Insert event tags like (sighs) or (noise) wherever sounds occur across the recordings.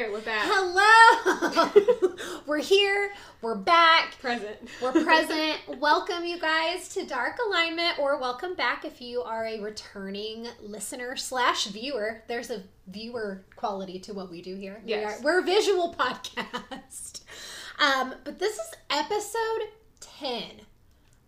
we're here. We're back. Hello! (laughs) we're here. We're back. Present. We're present. (laughs) welcome, you guys, to Dark Alignment, or welcome back if you are a returning listener slash viewer. There's a viewer quality to what we do here. We Yes. are, we're a visual podcast. Um, but this is episode 10.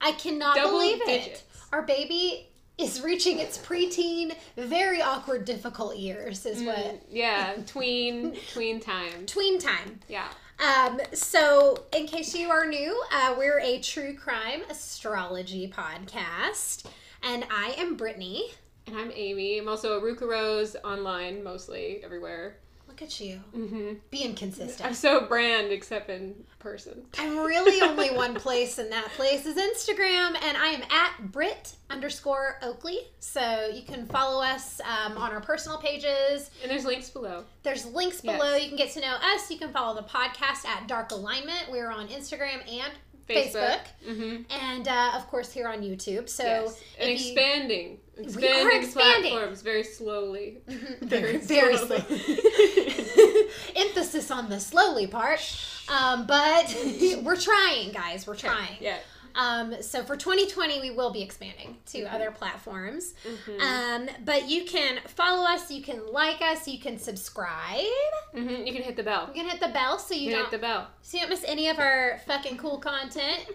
I cannot Double believe it. Our baby is reaching its preteen, very awkward, difficult years, is what Mm, yeah, (laughs) tween tween time. tween time. Yeah. Um, so, in case you are new, uh, we're a true crime astrology podcast, and I am Brittany. And I'm Amy. I'm also a Ruka Rose online, mostly everywhere. Look at you hmm being consistent. I'm so brand except in person. I'm really only one place, and that place is Instagram, and I am at Brit underscore Oakley. So you can follow us um, on our personal pages. And there's links below. There's links Yes. below. You can get to know us. You can follow the podcast at Dark Alignment. We're on Instagram and Facebook. hmm and uh, of course here on YouTube. So yes. And if you- expanding. Expanding expanding. platforms very slowly. (laughs) very, Very (laughs) very slowly. slowly. (laughs) Emphasis on the slowly part. Um, but we're trying, guys. We're trying. Yeah. Um, so for 2020, we will be expanding to Mm-hmm. other platforms. hmm Um, but you can follow us, you can like us, you can subscribe. hmm You can hit the bell. You can hit the bell so you You don't hit the bell. so you don't miss any of our fucking cool content.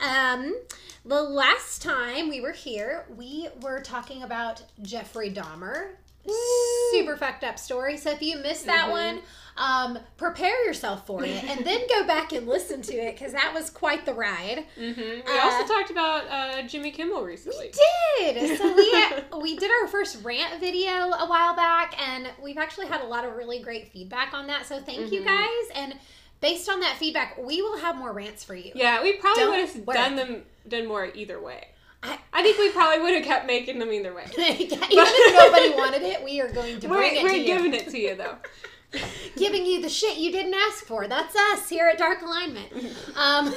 Um, the last time we were here, we were talking about Jeffrey Dahmer. Super fucked up story. So if you missed that Mhm. one, um, prepare yourself for it and then go back and listen to it because that was quite the ride. hmm We Uh, also talked about uh, Jimmy Kimmel recently. We did. So (laughs) we we did our first rant video a while back, and we've actually had a lot of really great feedback on that. So thank you Mhm. guys. And based on that feedback, we will have more rants for you. Yeah, we probably would have done them done more either way. I- I think we probably would have kept making them either way. (laughs) Even if nobody wanted it, we are going to (laughs) We're, bring it we're to you. giving it to you though. (laughs) Giving you the shit you didn't ask for. That's us here at Dark Alignment. (laughs) Um,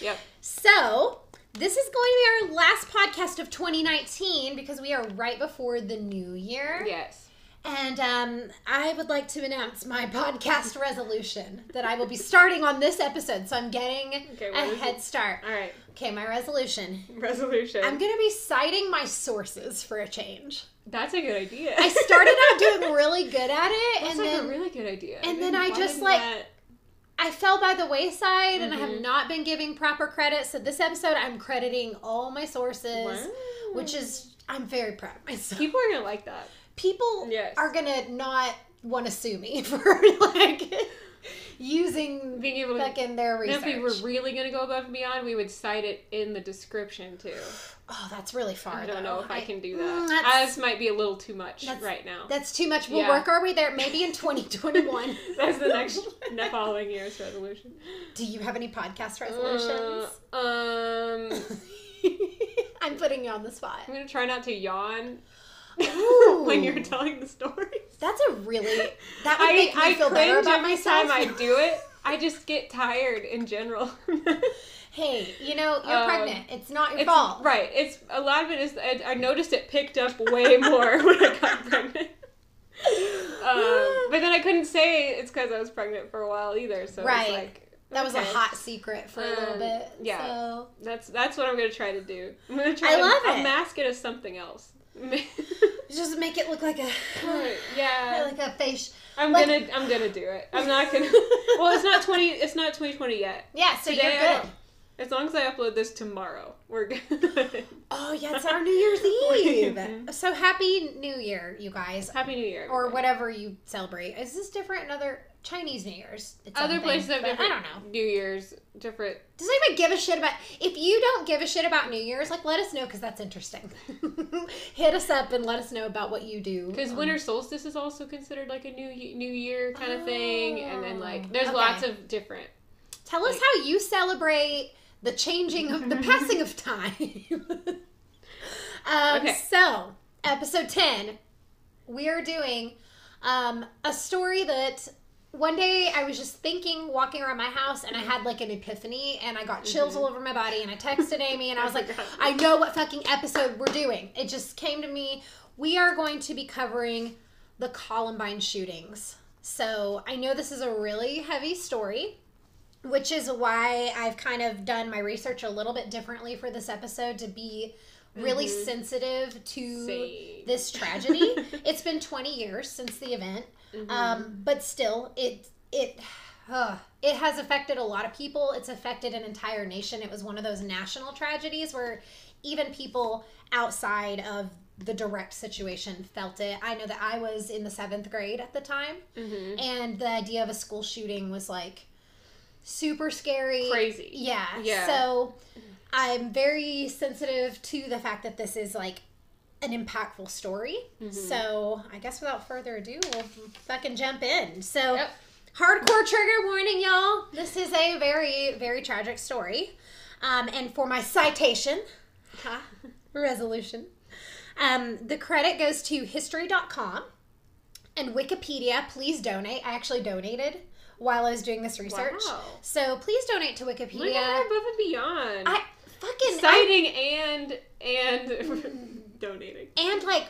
Yep. (laughs) So, this is going to be our last podcast of 2019 because we are right before the new year. Yes. And um, I would like to announce my (laughs) podcast resolution that I will be starting on this episode. So I'm getting Okay, a head it? start. All right. Okay, my resolution. Resolution. I'm going to be citing my sources for a change. That's a good idea. I started out doing (laughs) really good at it, That's and like then a really good idea. and then didn't- I just, like, that- I fell by the wayside, and I have Mhm. not been giving proper credit. So this episode, I'm crediting all my sources, Wow. which is I'm very proud of myself. people are gonna like that. People Yes. are gonna not want to sue me (laughs) for like using Being able to. fucking their research. if we were really gonna go above and beyond, we would cite it in the description too. oh, that's really far. I don't though. know if I, can do Mm, that. As might be a little too much right now. That's too much. We'll Yeah. work our way there. Maybe in 2021. (laughs) That's the next (laughs) the following year's resolution. Do you have any podcast resolutions? Uh, um, I'm putting you on the spot. I'm gonna try not to yawn. (laughs) when you're telling the story. That's a really that would I make me I feel better about every myself. time I (laughs) do it. I just get tired in general. (laughs) hey, you know you're Um, pregnant. It's not your It's, fault. Right. It's a lot of it is. I, I noticed it picked up way more when I got pregnant. Um, but then I couldn't say it's because I was pregnant for a while either. So Right. like That was a hot secret for a little Um, bit. yeah. So That's that's what I'm gonna try to do. I'm gonna try. I to, love I'll mask it as something else. Just make it look like a (laughs) yeah, like a face. I'm like- gonna I'm gonna do it. I'm not gonna. (laughs) Well, it's not twenty. It's not 2020 yet. Yeah, so Today you're good. As long as I upload this tomorrow, we're good. (laughs) Oh yeah, it's our New Year's Eve. so happy New Year, you guys, Happy New Year. or whatever you celebrate. Is this different in other Chinese New Year's? It's Other places have different. I don't know. New Year's different. Does anybody give a shit about? If you don't give a shit about New Year's, like let us know because that's interesting. (laughs) Hit us up and let us know about what you do. Because Um, winter solstice is also considered like a new New Year kind of thing, and then like there's Okay. lots of different. Tell us how you celebrate the changing of the (laughs) passing of time. (laughs) um, Okay. So, episode 10, we are doing um, a story that one day I was just thinking, walking around my house, and I had like an epiphany, and I got chills Mhm. all over my body, and I texted (laughs) Amy, and I was like, I know what fucking episode we're doing. It just came to me. We are going to be covering the Columbine shootings. So I know this is a really heavy story, which is why I've kind of done my research a little bit differently for this episode to be really Mhm. sensitive to Same. this tragedy. (laughs) it's been 20 years since the event, Mhm. um, but still, it it uh, it has affected a lot of people. It's affected an entire nation. It was one of those national tragedies where even people outside of the direct situation felt it. I know that I was in the seventh grade at the time, Mhm. and the idea of a school shooting was like super scary. Crazy. Yeah. Yeah. So I'm very sensitive to the fact that this is like an impactful story. Mhm. So I guess without further ado, we'll fucking jump in. So Yep. hardcore trigger warning, y'all. This is a very, very tragic story. Um, and for my citation, ha, resolution, um, the credit goes to history.com and Wikipedia. Please donate. I actually donated while I was doing this research. Wow. So please donate to Look at Wikipedia. her above and beyond. I fucking I, Citing and and (laughs) donating. and like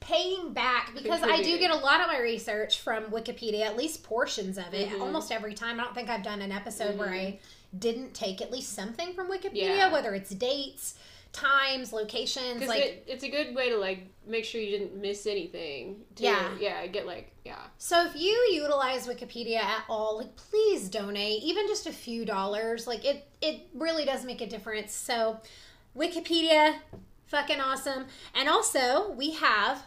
paying back because I do get a lot of my research from Wikipedia, at least portions of it, Mhm. almost every time. I don't think I've done an episode where I didn't take at least something from Wikipedia, Yeah. whether it's dates, times, locations, like it, it's a good way to like make sure you didn't miss anything. To, Yeah. Yeah. Get like yeah. So if you utilize Wikipedia at all, like please donate, even just a few dollars. Like it it really does make a difference. So Wikipedia, fucking awesome. And also we have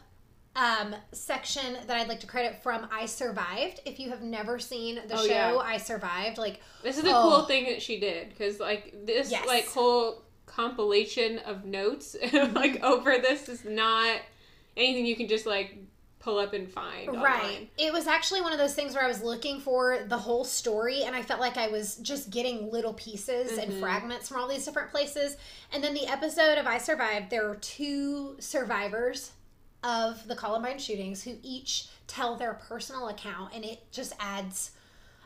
um section that I'd like to credit from I Survived. If you have never seen the Oh, show yeah. I Survived, like This is a Oh. cool thing that she did because like this Yes. like whole compilation of notes (laughs) like over this is not anything you can just like pull up and find. Right. online. It was actually one of those things where I was looking for the whole story and I felt like I was just getting little pieces and Mhm. fragments from all these different places. And then the episode of I Survived, there were two survivors of the Columbine shootings who each tell their personal account and it just adds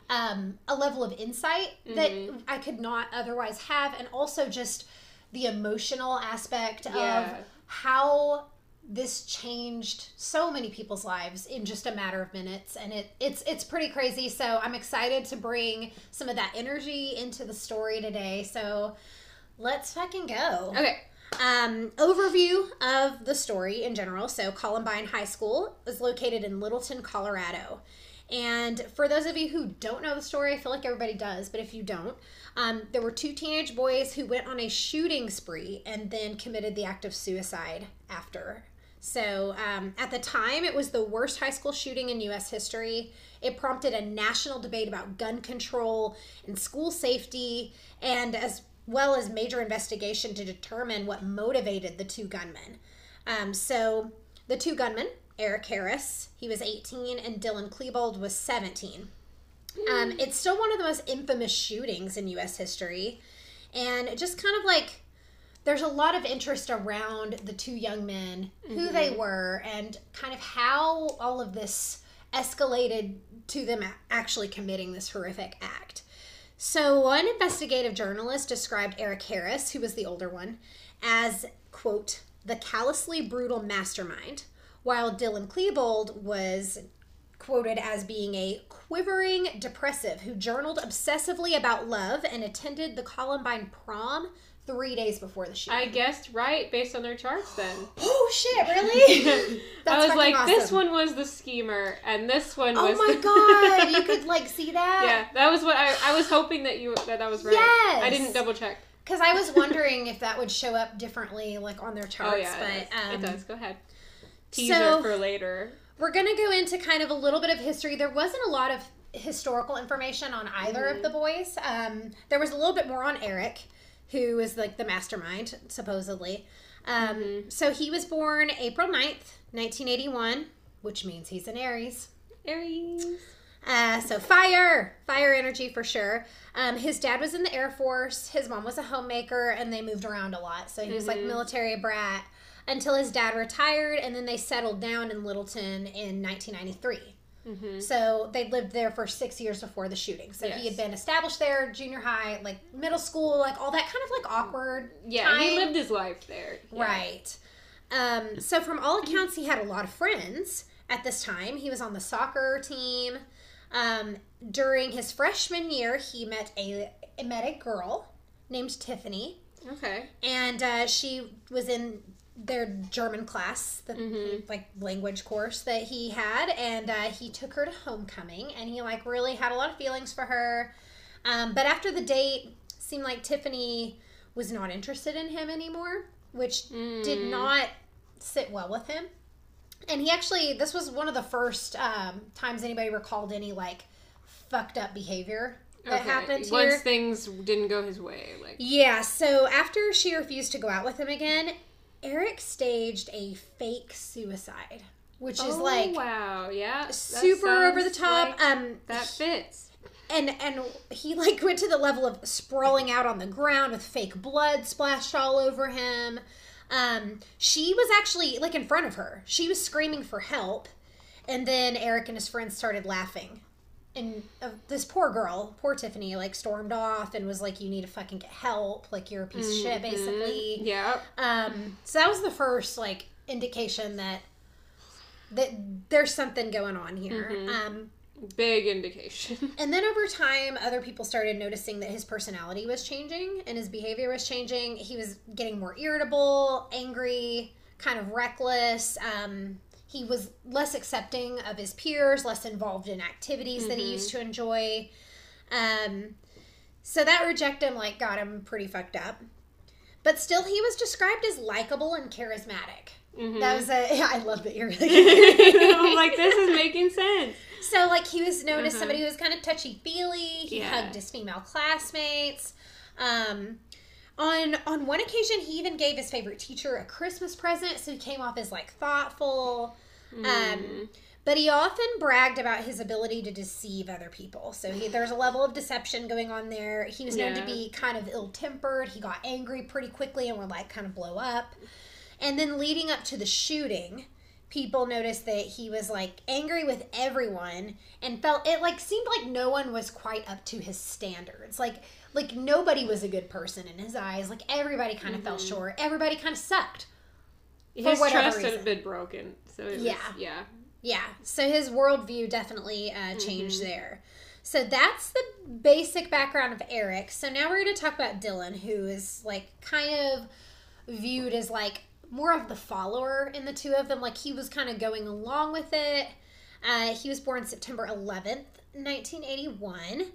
um, a level of insight that Mhm. I could not otherwise have and also just the emotional aspect Yeah. of how this changed so many people's lives in just a matter of minutes and it it's it's pretty crazy so i'm excited to bring some of that energy into the story today so let's fucking go Okay. um, overview of the story in general. So, Columbine High School is located in Littleton, Colorado. And for those of you who don't know the story, I feel like everybody does, but if you don't, um, there were two teenage boys who went on a shooting spree and then committed the act of suicide after. So, um, at the time, it was the worst high school shooting in U.S. history. It prompted a national debate about gun control and school safety, and as well as major investigation to determine what motivated the two gunmen. Um, so, the two gunmen, Eric Harris, he was 18, and Dylan Klebold was 17. Um, it's still one of the most infamous shootings in U.S. history, and it just kind of like there's a lot of interest around the two young men, who mm-hmm. they were, and kind of how all of this escalated to them actually committing this horrific act. So, one investigative journalist described Eric Harris, who was the older one, as, quote, the callously brutal mastermind, while Dylan Klebold was quoted as being a quivering depressive who journaled obsessively about love and attended the Columbine prom three days before the shooting. I guessed right based on their charts then. (gasps) oh shit, (laughs) really? I was like, this one was the schemer, and this one was. Oh my the- god, (laughs) you could like see that? yeah, that was what I. I was hoping that you that that was right. Yes. I didn't double check. Because I was wondering if that would show up differently, like on their charts. oh yeah, but it, does. um, it does. Go ahead. Teaser so- for later. we're gonna go into kind of a little bit of history. There wasn't a lot of historical information on either of the boys. Um, there was a little bit more on Eric, who is like the mastermind, supposedly. Um, So he was born April 9th, 1981, which means he's an Aries. Aries. Uh, so fire, fire energy for sure. Um, his dad was in the Air Force. His mom was a homemaker, and they moved around a lot. So he was like military brat until his dad retired, and then they settled down in Littleton in 1993. Mm-hmm. So they lived there for six years before the shooting. So he had been established there, junior high, like middle school, like all that kind of like awkward. Yeah, he lived his life there. Yeah. Right. Um, so from all accounts, he had a lot of friends, at this time. He was on the soccer team. Um, during his freshman year, he met a met a girl named Tiffany, Okay. and uh, she was in their German class, the Mhm. like language course that he had, and uh, he took her to homecoming, and he like really had a lot of feelings for her. Um, but after the date, seemed like Tiffany was not interested in him anymore, which did Mm. not sit well with him. And he actually, this was one of the first um, times anybody recalled any like fucked up behavior that Okay. happened Once here. things didn't go his way, like Yeah, so after she refused to go out with him again, Eric staged a fake suicide, which is Oh, like wow, yeah, super over the top. like um, that fits. and and he like went to the level of sprawling out on the ground with fake blood splashed all over him. Um, she was actually like in front of her. She was screaming for help, and then Eric and his friends started laughing. And uh, this poor girl, poor Tiffany, like stormed off and was like, "You need to fucking get help. Like you're a piece of shit, Mhm. basically." Yeah. Um, so that was the first like indication that that there's something going on here. Mhm. Um, Big indication. (laughs) and then over time, other people started noticing that his personality was changing and his behavior was changing. He was getting more irritable, angry, kind of reckless. Um, he was less accepting of his peers, less involved in activities that he Mhm. used to enjoy. Um, so that rejectum like got him pretty fucked up. But still, he was described as likable and charismatic. Mhm. That was a. (laughs) I love that you're (laughs) (laughs) I'm like this is making sense. So, like, he was known as Uh-huh. somebody who was kind of touchy feely. He Yeah. hugged his female classmates. Um, on on one occasion, he even gave his favorite teacher a Christmas present, so he came off as like thoughtful. Mm. Um, but he often bragged about his ability to deceive other people. So he, there's a level of deception going on there. He was known to be kind of ill tempered. He got angry pretty quickly and would like kind of blow up. And then leading up to the shooting, people noticed that he was like angry with everyone and felt it like seemed like no one was quite up to his standards. Like like nobody was a good person in his eyes. Like everybody kind of fell Mhm. short. Everybody kind of sucked. His trust reason. had been broken, so Yeah. yeah. Yeah. So his worldview definitely uh, changed Mhm. there. So that's the basic background of Eric. So now we're going to talk about Dylan, who is like kind of viewed as like more of the follower in the two of them. Like he was kind of going along with it. Uh, he was born September 11th, 1981.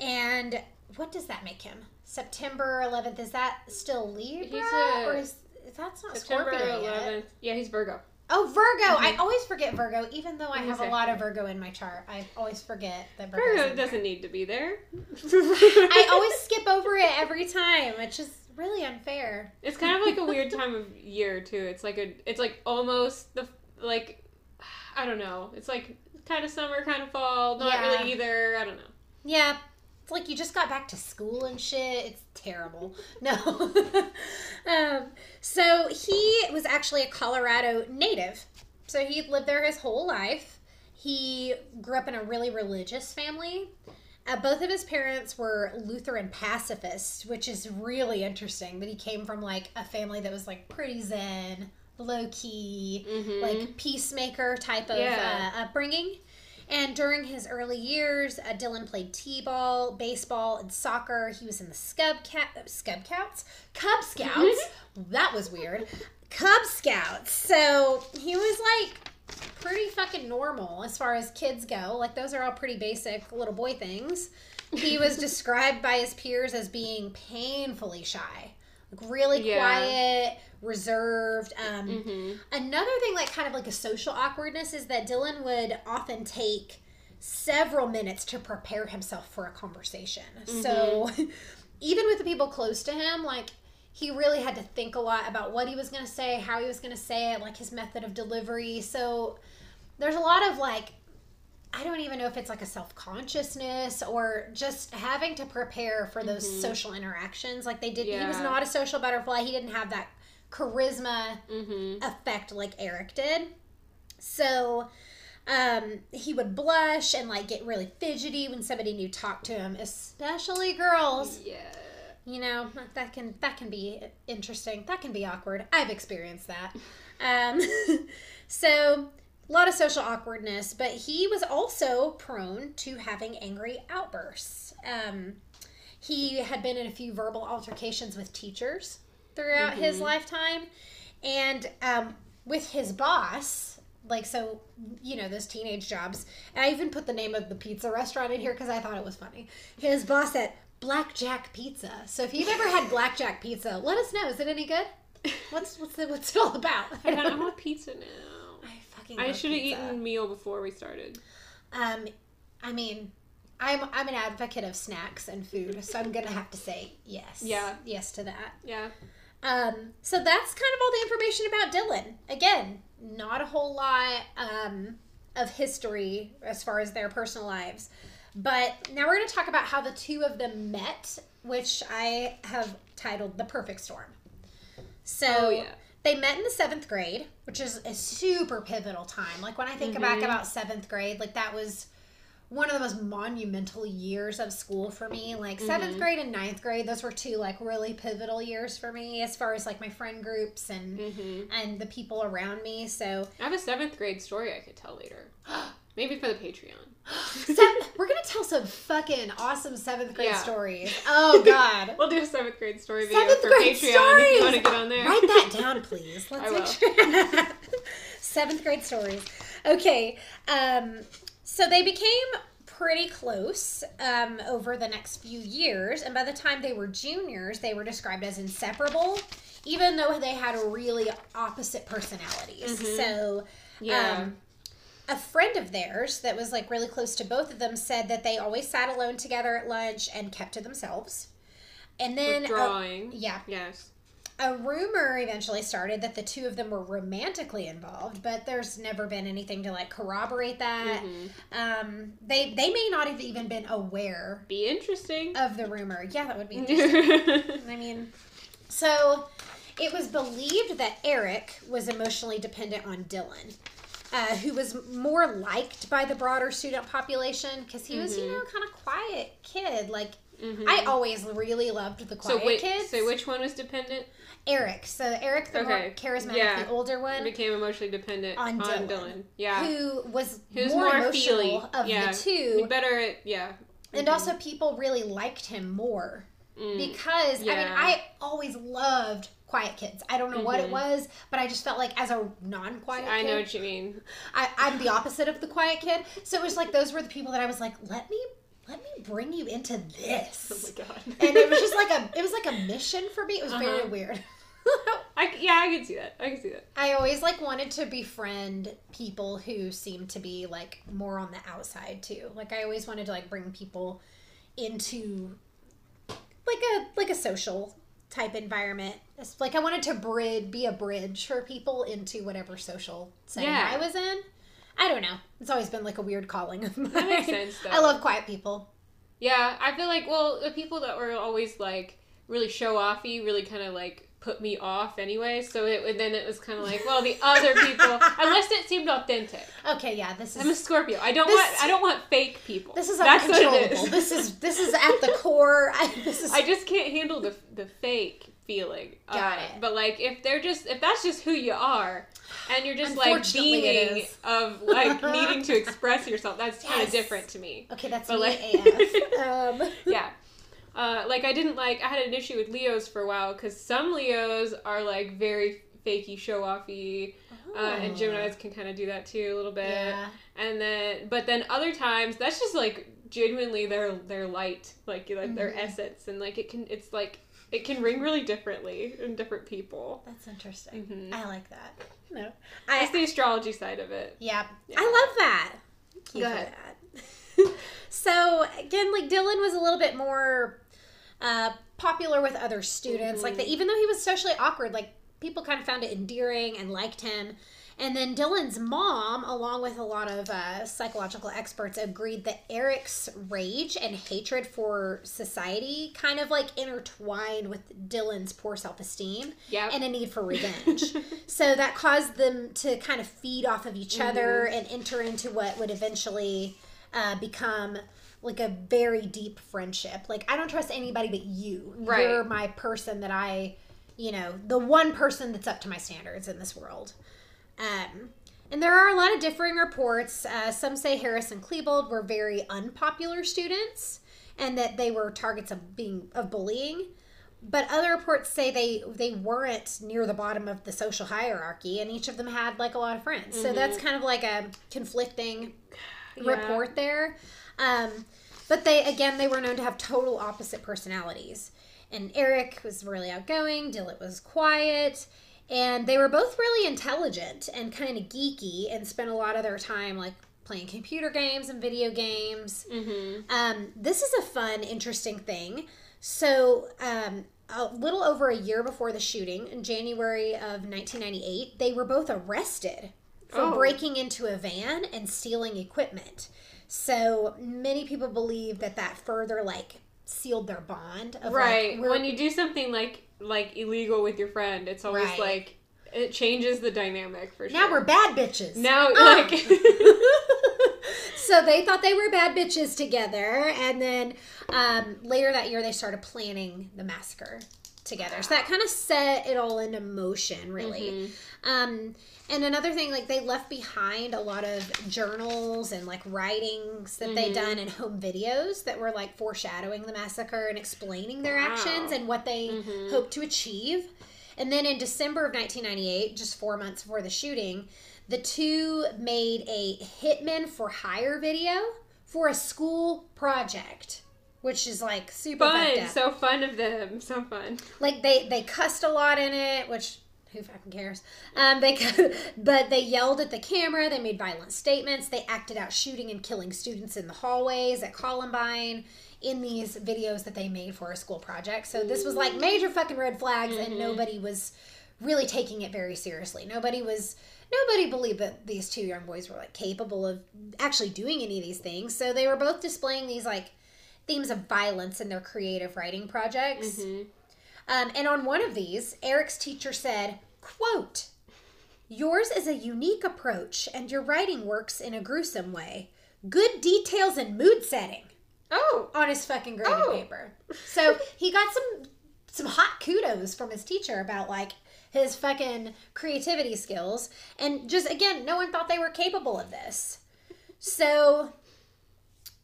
And what does that make him? September 11th, is that still Libra? He's a- or is that's not September Scorpio yet? 11th. Yeah, he's Virgo. Oh, Virgo! I Mhm. always forget Virgo, even though I have a lot of Virgo in my chart. I always forget that Virgo. Virgo doesn't need to be there. (laughs) I always skip over it every time, which is really unfair. It's kind of like a weird time of year too. It's like a, it's like almost the like, I don't know. It's like kind of summer, kind of fall. Not Yeah. really either. I don't know. Yeah, it's like you just got back to school and shit. It's terrible. (laughs) No. (laughs) um, so he was actually a Colorado native. So he lived there his whole life. He grew up in a really religious family. Uh, both of his parents were Lutheran pacifists, which is really interesting that he came from like a family that was like pretty zen, low key, Mhm. like peacemaker type of Yeah. uh, upbringing. And during his early years, uh, Dylan played t-ball, baseball, and soccer. He was in the Scub Cat, Scub Scouts, Cub Scouts. that was weird. Cub Scouts. So he was like pretty fucking normal as far as kids go. Like those are all pretty basic little boy things. He was (laughs) described by his peers as being painfully shy, like really Yeah. quiet, reserved. Um, Mhm. Another thing, like kind of like a social awkwardness, is that Dylan would often take several minutes to prepare himself for a conversation. So (laughs) even with the people close to him, like he really had to think a lot about what he was going to say, how he was going to say it, like his method of delivery. So there's a lot of like, I don't even know if it's like a self consciousness or just having to prepare for those Mhm. social interactions. Like they did, he was not a social butterfly. He didn't have that charisma Mhm. effect like Eric did. So um, he would blush and like get really fidgety when somebody new talked to him, especially girls. Yeah. You know that can that can be interesting. That can be awkward. I've experienced that. Um, (laughs) so a lot of social awkwardness, but he was also prone to having angry outbursts. Um, he had been in a few verbal altercations with teachers throughout his Mm-hmm. lifetime, and um, with his boss. Like so, you know those teenage jobs, and I even put the name of the pizza restaurant in here because I thought it was funny. His boss at Blackjack Pizza. So if you've ever had Blackjack Pizza, let us know. Is it any good? What's what's the, what's it all about? I of (laughs) want pizza now. I fucking. I should have eaten meal before we started. Um, I mean, I'm I'm an advocate of snacks and food, so I'm gonna have to say yes. Yeah. Yes to that. Yeah. Um, so that's kind of all the information about Dylan. Again, not a whole lot um, of history as far as their personal lives. But now we're going to talk about how the two of them met, which I have titled The Perfect Storm. So Oh, yeah. They met in the seventh grade, which is a super pivotal time. Like when I think back Mhm. about seventh grade, like that was one of the most monumental years of school for me. Like seventh Mhm. grade and ninth grade, those were two like really pivotal years for me as far as like my friend groups and hmm and the people around me. So I have a seventh grade story I could tell later. (gasps) (gasps) (gasps) Maybe for the Patreon. (gasps) seven, we're gonna tell some fucking awesome seventh grade Yeah. stories. Oh (laughs) God. We'll do a seventh grade story video Seventh for grade Patreon if stories! you want to get on there. Write that (laughs) down, please. Let's I make sure. (laughs) Seventh grade stories. Okay. Um, so they became pretty close um, over the next few years, and by the time they were juniors, they were described as inseparable, even though they had really opposite personalities. Mhm. So. yeah. Um, a friend of theirs that was like really close to both of them said that they always sat alone together at lunch and kept to themselves. And then, With a- drawing. yeah, Yes. a rumor eventually started that the two of them were romantically involved, but there's never been anything to like corroborate that. Mhm. Um, they they may not have even been aware Be interesting. of the rumor. Yeah, that would be (laughs) interesting. I mean, so it was believed that Eric was emotionally dependent on Dylan, uh, who was more liked by the broader student population because he was, you Mhm. know, kind of quiet kid. Like Mhm. I always really loved the so quiet wait, kids. so which one was dependent? Eric. So Eric, the more charismatic, Yeah. the older one, Became emotionally dependent On on, Dylan. Dylan. Yeah. who was Who's more, more emotional feely. of Yeah. the two. Better at yeah. And Mhm. also, people really liked him more Mm. because I mean, I always loved quiet kids. I don't know what it Mhm. was, but I just felt like as a non-quiet kid. I kid, know what you mean. I, I'm the opposite of the quiet kid. So it was like those were the people that I was like, let me let me bring you into this. Oh my god. (laughs) and it was just like a it was like a mission for me. It was very Uh-huh. weird. (laughs) I, yeah, I can see that. I can see that. I always like wanted to befriend people who seemed to be like more on the outside too. Like I always wanted to like bring people into like a like a social type environment. It's like I wanted to bridge be a bridge for people into whatever social setting Yeah. I was in. I don't know. It's always been like a weird calling of mine. That makes sense. Though. I love quiet people. Yeah, I feel like well, the people that were always like really show offy really kind of like put me off anyway. So it then it was kind of like well, the other people (laughs) unless it seemed authentic. Okay, yeah, this is I'm a Scorpio. I don't This- want I don't want fake people. this is That's what it uncontrollable. is. This is this is at the core. (laughs) I, this is I just can't handle the the fake feeling. Got Uh, it. But like if they're just if that's just who you are, and you're just like beaming of like (laughs) needing to express yourself, that's kind of different to me. Okay, that's But me like- AF. Um, yeah. Uh, like I didn't like I had an issue with Leos for a while because some Leos are like very fakey, show offy, uh, and Gemini's can kind of do that too a little bit. Oh. Yeah. And then, but then other times that's just like genuinely their their light, like like their Mhm. essence, and like it can it's like it can ring really differently in different people. That's interesting. Mhm. I like that. No. That's I the astrology side of it. yeah. Yeah. I love that. Thank you Go ahead. that. (laughs) so again, like Dylan was a little bit more uh, popular with other students. Like that, even though he was socially awkward, like people kind of found it endearing and liked him. And then Dylan's mom, along with a lot of uh, psychological experts, agreed that Eric's rage and hatred for society kind of like intertwined with Dylan's poor self esteem Yeah. and a need for revenge. (laughs) so that caused them to kind of feed off of each other Mm-hmm. and enter into what would eventually uh, become like a very deep friendship. Like I don't trust anybody but you. Right. You're my person that I, you know, the one person that's up to my standards in this world. Um, And there are a lot of differing reports. Uh, some say Harris and Klebold were very unpopular students and that they were targets of being of bullying. But other reports say they they weren't near the bottom of the social hierarchy, and each of them had like a lot of friends. So that's kind of like a conflicting Yeah. report there. Um, but they again they were known to have total opposite personalities. And Eric was really outgoing, Dylan was quiet, and they were both really intelligent and kind of geeky and spent a lot of their time like playing computer games and video games. Mm-hmm. Um, this is a fun, interesting thing. So, um, a little over a year before the shooting, in January of 1998, they were both arrested for Oh. breaking into a van and stealing equipment. So many people believe that that further like sealed their bond. Of, Right. Like, when you do something like like illegal with your friend, it's always Right. like it changes the dynamic for sure. now we're bad bitches. now Ah. like (laughs) so they thought they were bad bitches together, and then um, later that year they started planning the massacre together. So that kind of set it all into motion, really. Mm-hmm. Um, and another thing, like they left behind a lot of journals and like writings that they'd done mm-hmm. and home videos that were like foreshadowing the massacre and explaining their Wow. actions and what they mm-hmm. hoped to achieve. And then in December of 1998, just four months before the shooting, the two made a Hitman for Hire video for a school project, which is like super fun. up. So fun of them. So fun. like they they cussed a lot in it, which who fucking cares? Um, they (laughs) but they yelled at the camera. They made violent statements. They acted out shooting and killing students in the hallways at Columbine in these videos that they made for a school project. So this was like major fucking red flags, and nobody was really taking it very seriously. Nobody was. Nobody believed that these two young boys were like capable of actually doing any of these things. So they were both displaying these like themes of violence in their creative writing projects. Mm-hmm. Um, and on one of these, Eric's teacher said, quote, Yours is a unique approach, and your writing works in a gruesome way. Good details and mood setting Oh. on his fucking graded Oh. paper. So he got some some hot kudos from his teacher about like his fucking creativity skills. And just again, no one thought they were capable of this. So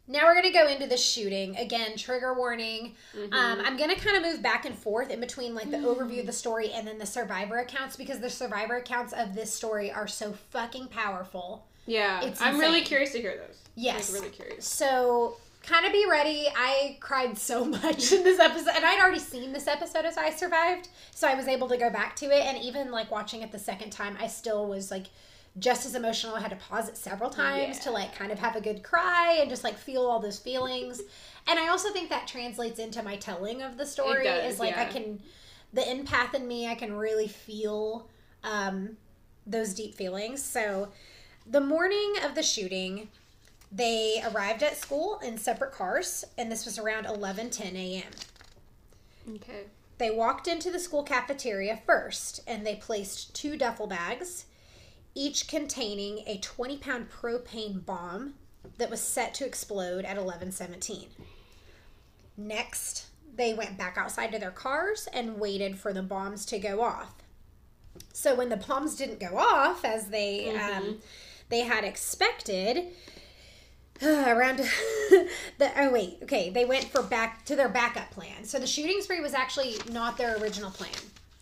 now we're gonna go into the shooting again. Trigger warning. Um, I'm gonna kind of move back and forth in between like the overview of the story and then the survivor accounts because the survivor accounts of this story are so fucking powerful. Yeah. It's I'm really curious to hear those. Yes. Like, really curious. So kind of be ready. I cried so (laughs) much in this episode, and I'd already seen this episode as I survived, so I was able to go back to it. And even like watching it the second time, I still was like just as emotional. I had to pause it several times Yeah. to like kind of have a good cry and just like feel all those feelings. And I also think that translates into my telling of the story. does, is like I can, the empath in me, I can really feel um, those deep feelings. So the morning of the shooting, they arrived at school in separate cars, and this was around 11 10 a.m. Okay. They walked into the school cafeteria first, and they placed two duffel bags, each containing a 20 pound propane bomb that was set to explode at 11:17. Next, they went back outside to their cars and waited for the bombs to go off. So when the bombs didn't go off as they um, they had expected, (sighs) around (laughs) the oh wait okay they went for back to their backup plan. So the shooting spree was actually not their original plan.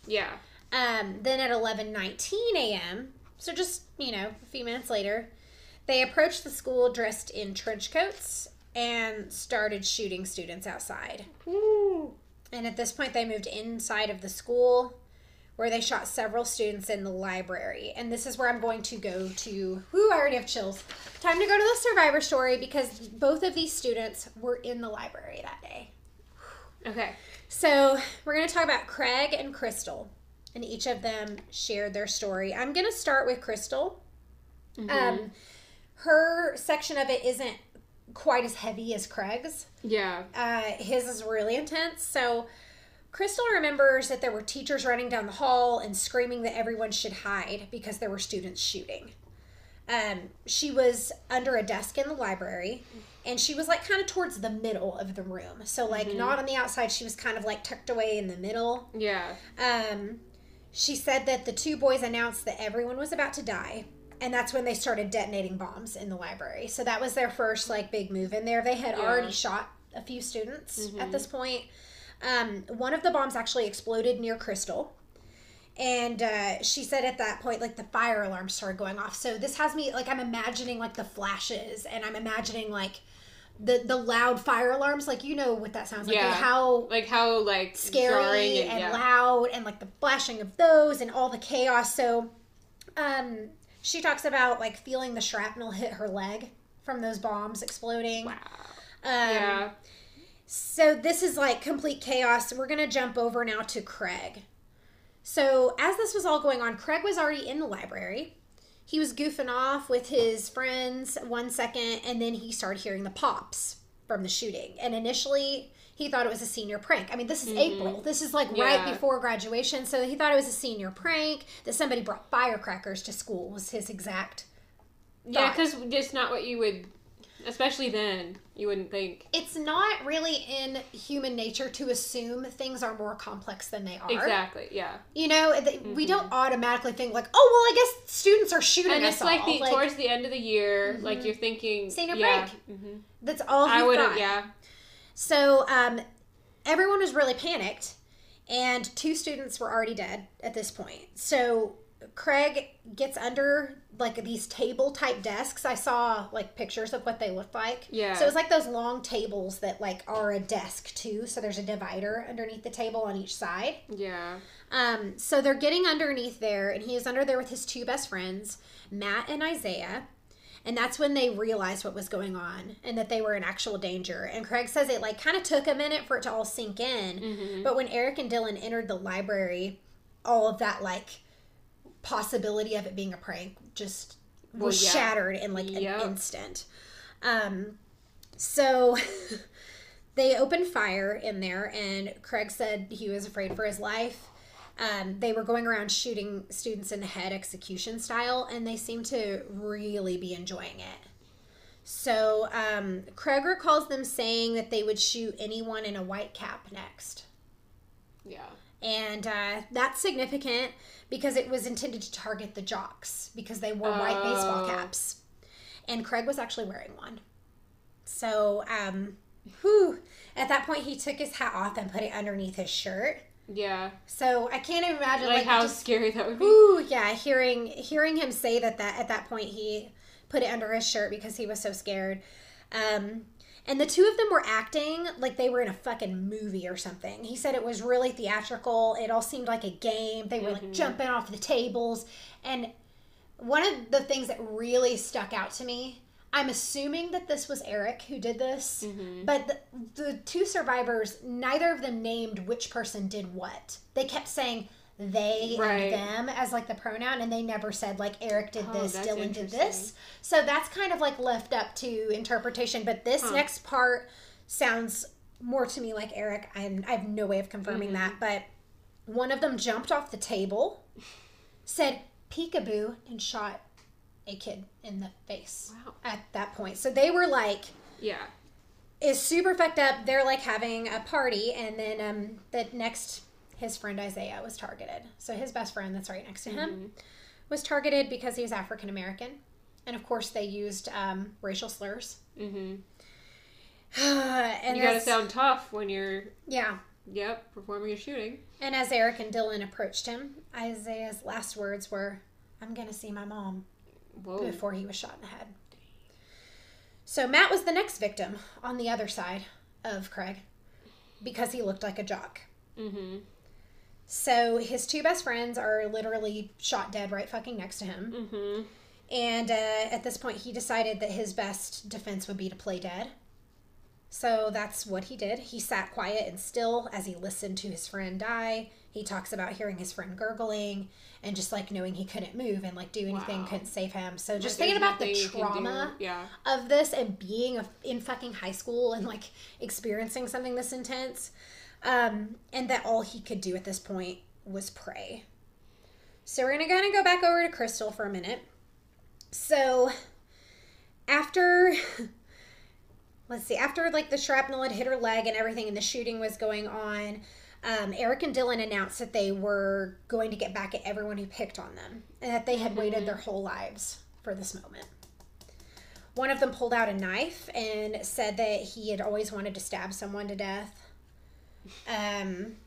Yeah. Um, then at 11:19 a.m., so just you know a few minutes later, they approached the school dressed in trench coats and started shooting students outside. Ooh. And at this point, they moved inside of the school, where they shot several students in the library. And this is where I'm going to go to. Whoo! I already have chills. Time to go to the survivor story because both of these students were in the library that day. Okay. So we're going to talk about Craig and Crystal, and each of them shared their story. I'm going to start with Crystal. Um, her section of it isn't quite as heavy as Craig's. Yeah. Uh, his is really intense. So Crystal remembers that there were teachers running down the hall and screaming that everyone should hide because there were students shooting. Um, she was under a desk in the library and she was like kind of towards the middle of the room. So, like, not on the outside, she was kind of like tucked away in the middle. Yeah. Um, she said that the two boys announced that everyone was about to die and that's when they started detonating bombs in the library. So that was their first like big move in there. They had Yeah. already shot a few students at Mhm. this point. Um, one of the bombs actually exploded near Crystal. And uh, she said at that point, like the fire alarm started going off. So this has me like I'm imagining like the flashes, and I'm imagining like the the loud fire alarms. Like you know what that sounds like, Yeah. and how Like how like scary jarring and, yeah. loud and like the flashing of those and all the chaos so um she talks about like feeling the shrapnel hit her leg from those bombs exploding Wow. um yeah. so this is like complete chaos we're gonna jump over now to craig so as this was all going on craig was already in the library he was goofing off with his friends one second and then he started hearing the pops from the shooting. And initially he thought it was a senior prank. I mean this is mm-hmm. april. This is like right before graduation. So he thought it was a senior prank that somebody brought firecrackers to school was his exact Yeah, thought. because just not what you would, especially then, you wouldn't think. it's not really in human nature to assume things are more complex than they are Exactly. Yeah. you know th- we don't automatically think like oh well i guess students are shooting And us it's like the towards the end of the year, like you're thinking Senior yeah, break. mhm. that's all I would have. Yeah. So um, everyone was really panicked, and two students were already dead at this point. So Craig gets under like these table type desks. I saw like pictures of what they look like. Yeah. So it was like those long tables that like are a desk too. So there's a divider underneath the table on each side. Yeah. Um, so they're getting underneath there, and he is under there with his two best friends, Matt and Isaiah. And that's when they realized what was going on and that they were in actual danger. And Craig says it like kind of took a minute for it to all sink in. Mm-hmm. But when Eric and Dylan entered the library, all of that like possibility of it being a prank just Well, was yeah. shattered in like Yep. an instant. Um, so (laughs) they opened fire in there, and Craig said he was afraid for his life. Um, they were going around shooting students in the head execution style, and they seemed to really be enjoying it. So um, Craig recalls them saying that they would shoot anyone in a white cap next. Yeah. And uh, that's significant because it was intended to target the jocks because they wore white baseball Oh. caps. And Craig was actually wearing one. So, um, whew, at that point, he took his hat off and put it underneath his shirt. Yeah. So I can't even imagine Like, like, how just scary that would be. Ooh, yeah, hearing hearing him say that that at that point he put it under his shirt because he was so scared. Um and the two of them were acting like they were in a fucking movie or something. He said it was really theatrical. It all seemed like a game. They were like jumping off the tables. And one of the things that really stuck out to me, I'm assuming that this was Eric who did this, Mm-hmm. but the, the two survivors, neither of them named which person did what. They kept saying they Right. and them as like the pronoun, and they never said like Eric did Oh, this, Dylan did this. So that's kind of like left up to interpretation. But this Huh. next part sounds more to me like Eric. I'm, I have no way of confirming Mm-hmm. that, but one of them jumped off the table, said peekaboo, and shot a kid in the face Wow. at that point. So they were like, Yeah. is super fucked up. They're like having a party, and then um, the next, his friend Isaiah was targeted. So his best friend that's right next to him Mm-hmm. was targeted because he was African American, and of course they used um, racial slurs. Mm-hmm. (sighs) and You gotta sound tough when you're, yeah. yep, performing a shooting. And as Eric and Dylan approached him, Isaiah's last words were, "I'm gonna see my mom." Whoa. before he was shot in the head. So Matt was the next victim on the other side of Craig because he looked like a jock. Mm-hmm. So his two best friends are literally shot dead right fucking next to him. Mm-hmm. And uh, at this point, he decided that his best defense would be to play dead. So that's what he did. He sat quiet and still as he listened to his friend die. He talks about hearing his friend gurgling and just like knowing he couldn't move and like do anything, Wow. couldn't save him. So just Like, thinking about the nothing you can do. trauma Yeah. of this and being a, in fucking high school and like experiencing something this intense um, and that all he could do at this point was pray so we're gonna kind of go back over to crystal for a minute so after (laughs) let's see after like the shrapnel had hit her leg and everything and the shooting was going on um, eric and dylan announced that they were going to get back at everyone who picked on them and that they had waited their whole lives for this moment. One of them pulled out a knife and said that he had always wanted to stab someone to death. Um,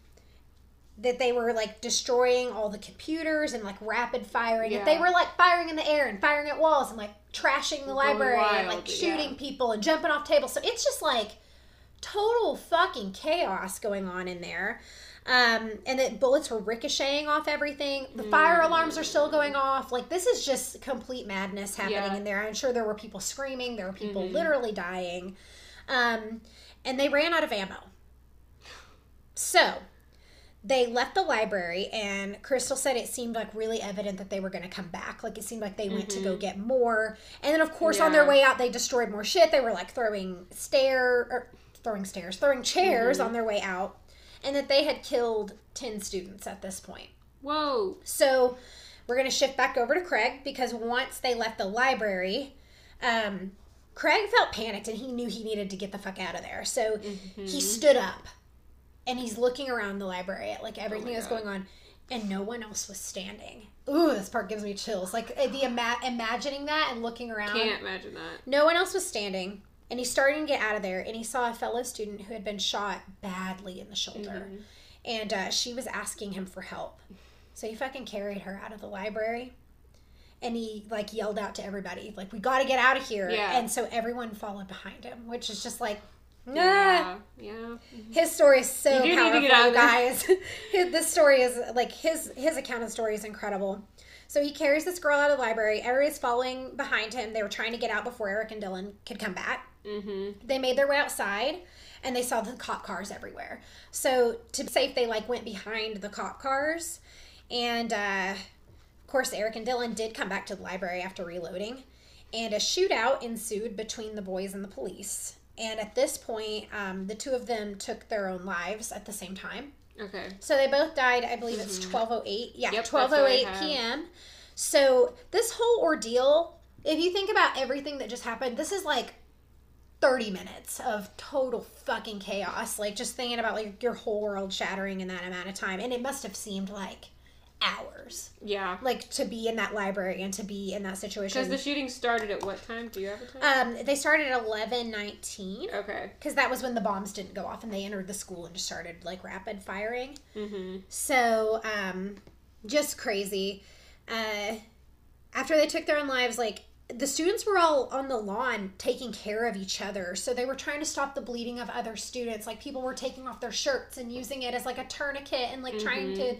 that they were like destroying all the computers and like rapid firing. That they were like firing in the air and firing at walls and like trashing the library and like shooting yeah. people and jumping off tables. So it's just like total fucking chaos going on in there. Um, and that bullets were ricocheting off everything. The fire alarms are still going off. Like this is just complete madness happening Yeah. in there. I'm sure there were people screaming. There were people Mhm. literally dying. Um, and they ran out of ammo. So they left the library, and Crystal said it seemed like really evident that they were going to come back. Like it seemed like they went to go get more. And then, of course, on their Mm-hmm. Way out, they destroyed more shit. They were like throwing stair or throwing stairs, throwing chairs Mm-hmm. on their way out, and that they had killed ten students at this point. Whoa. So we're going to shift back over to Craig because once they left the library, um, Craig felt panicked and he knew he needed to get the fuck out of there. So Mm-hmm. he stood up and he's looking around the library at like everything Oh that's God. going on, and no one else was standing. Ooh, this part gives me chills. Like uh, the ima- imagining that and looking around. Can't imagine that. No one else was standing, and he's starting to get out of there, and he saw a fellow student who had been shot badly in the shoulder, Mm-hmm. and uh, she was asking him for help. So he fucking carried her out of the library, and he like yelled out to everybody, like, "We got to get out of here!" Yeah. And so everyone followed behind him, which is just like. Yeah. Yeah. His story is so You do need to powerful, get out guys. (laughs) This story is like his his account of story is incredible. So he carries this girl out of the library. Everybody's following behind him. They were trying to get out before Eric and Dylan could come back. Mm-hmm. They made their way outside, and they saw the cop cars everywhere. So to be safe, they like went behind the cop cars, and uh, of course Eric and Dylan did come back to the library after reloading, and a shootout ensued between the boys and the police. And at this point, um, the two of them took their own lives at the same time. Okay. So they both died. I believe it's twelve oh eight. Yeah, Mm-hmm. Yep, that's twelve what oh I eight have. p.m. So this whole ordeal, if you think about everything that just happened, this is like thirty minutes of total fucking chaos. Like just thinking about like your whole world shattering in that amount of time, and it must have seemed like hours, Yeah. like to be in that library and to be in that situation. Because the shooting started at what time? Do you have a time? um, they started at eleven nineteen okay. because that was when the bombs didn't go off and they entered the school and just started like rapid firing. Mm-hmm. So, um, just crazy. Uh, after they took their own lives, like the students were all on the lawn taking care of each other. So they were trying to stop the bleeding of other students. Like people were taking off their shirts and using it as like a tourniquet and like trying to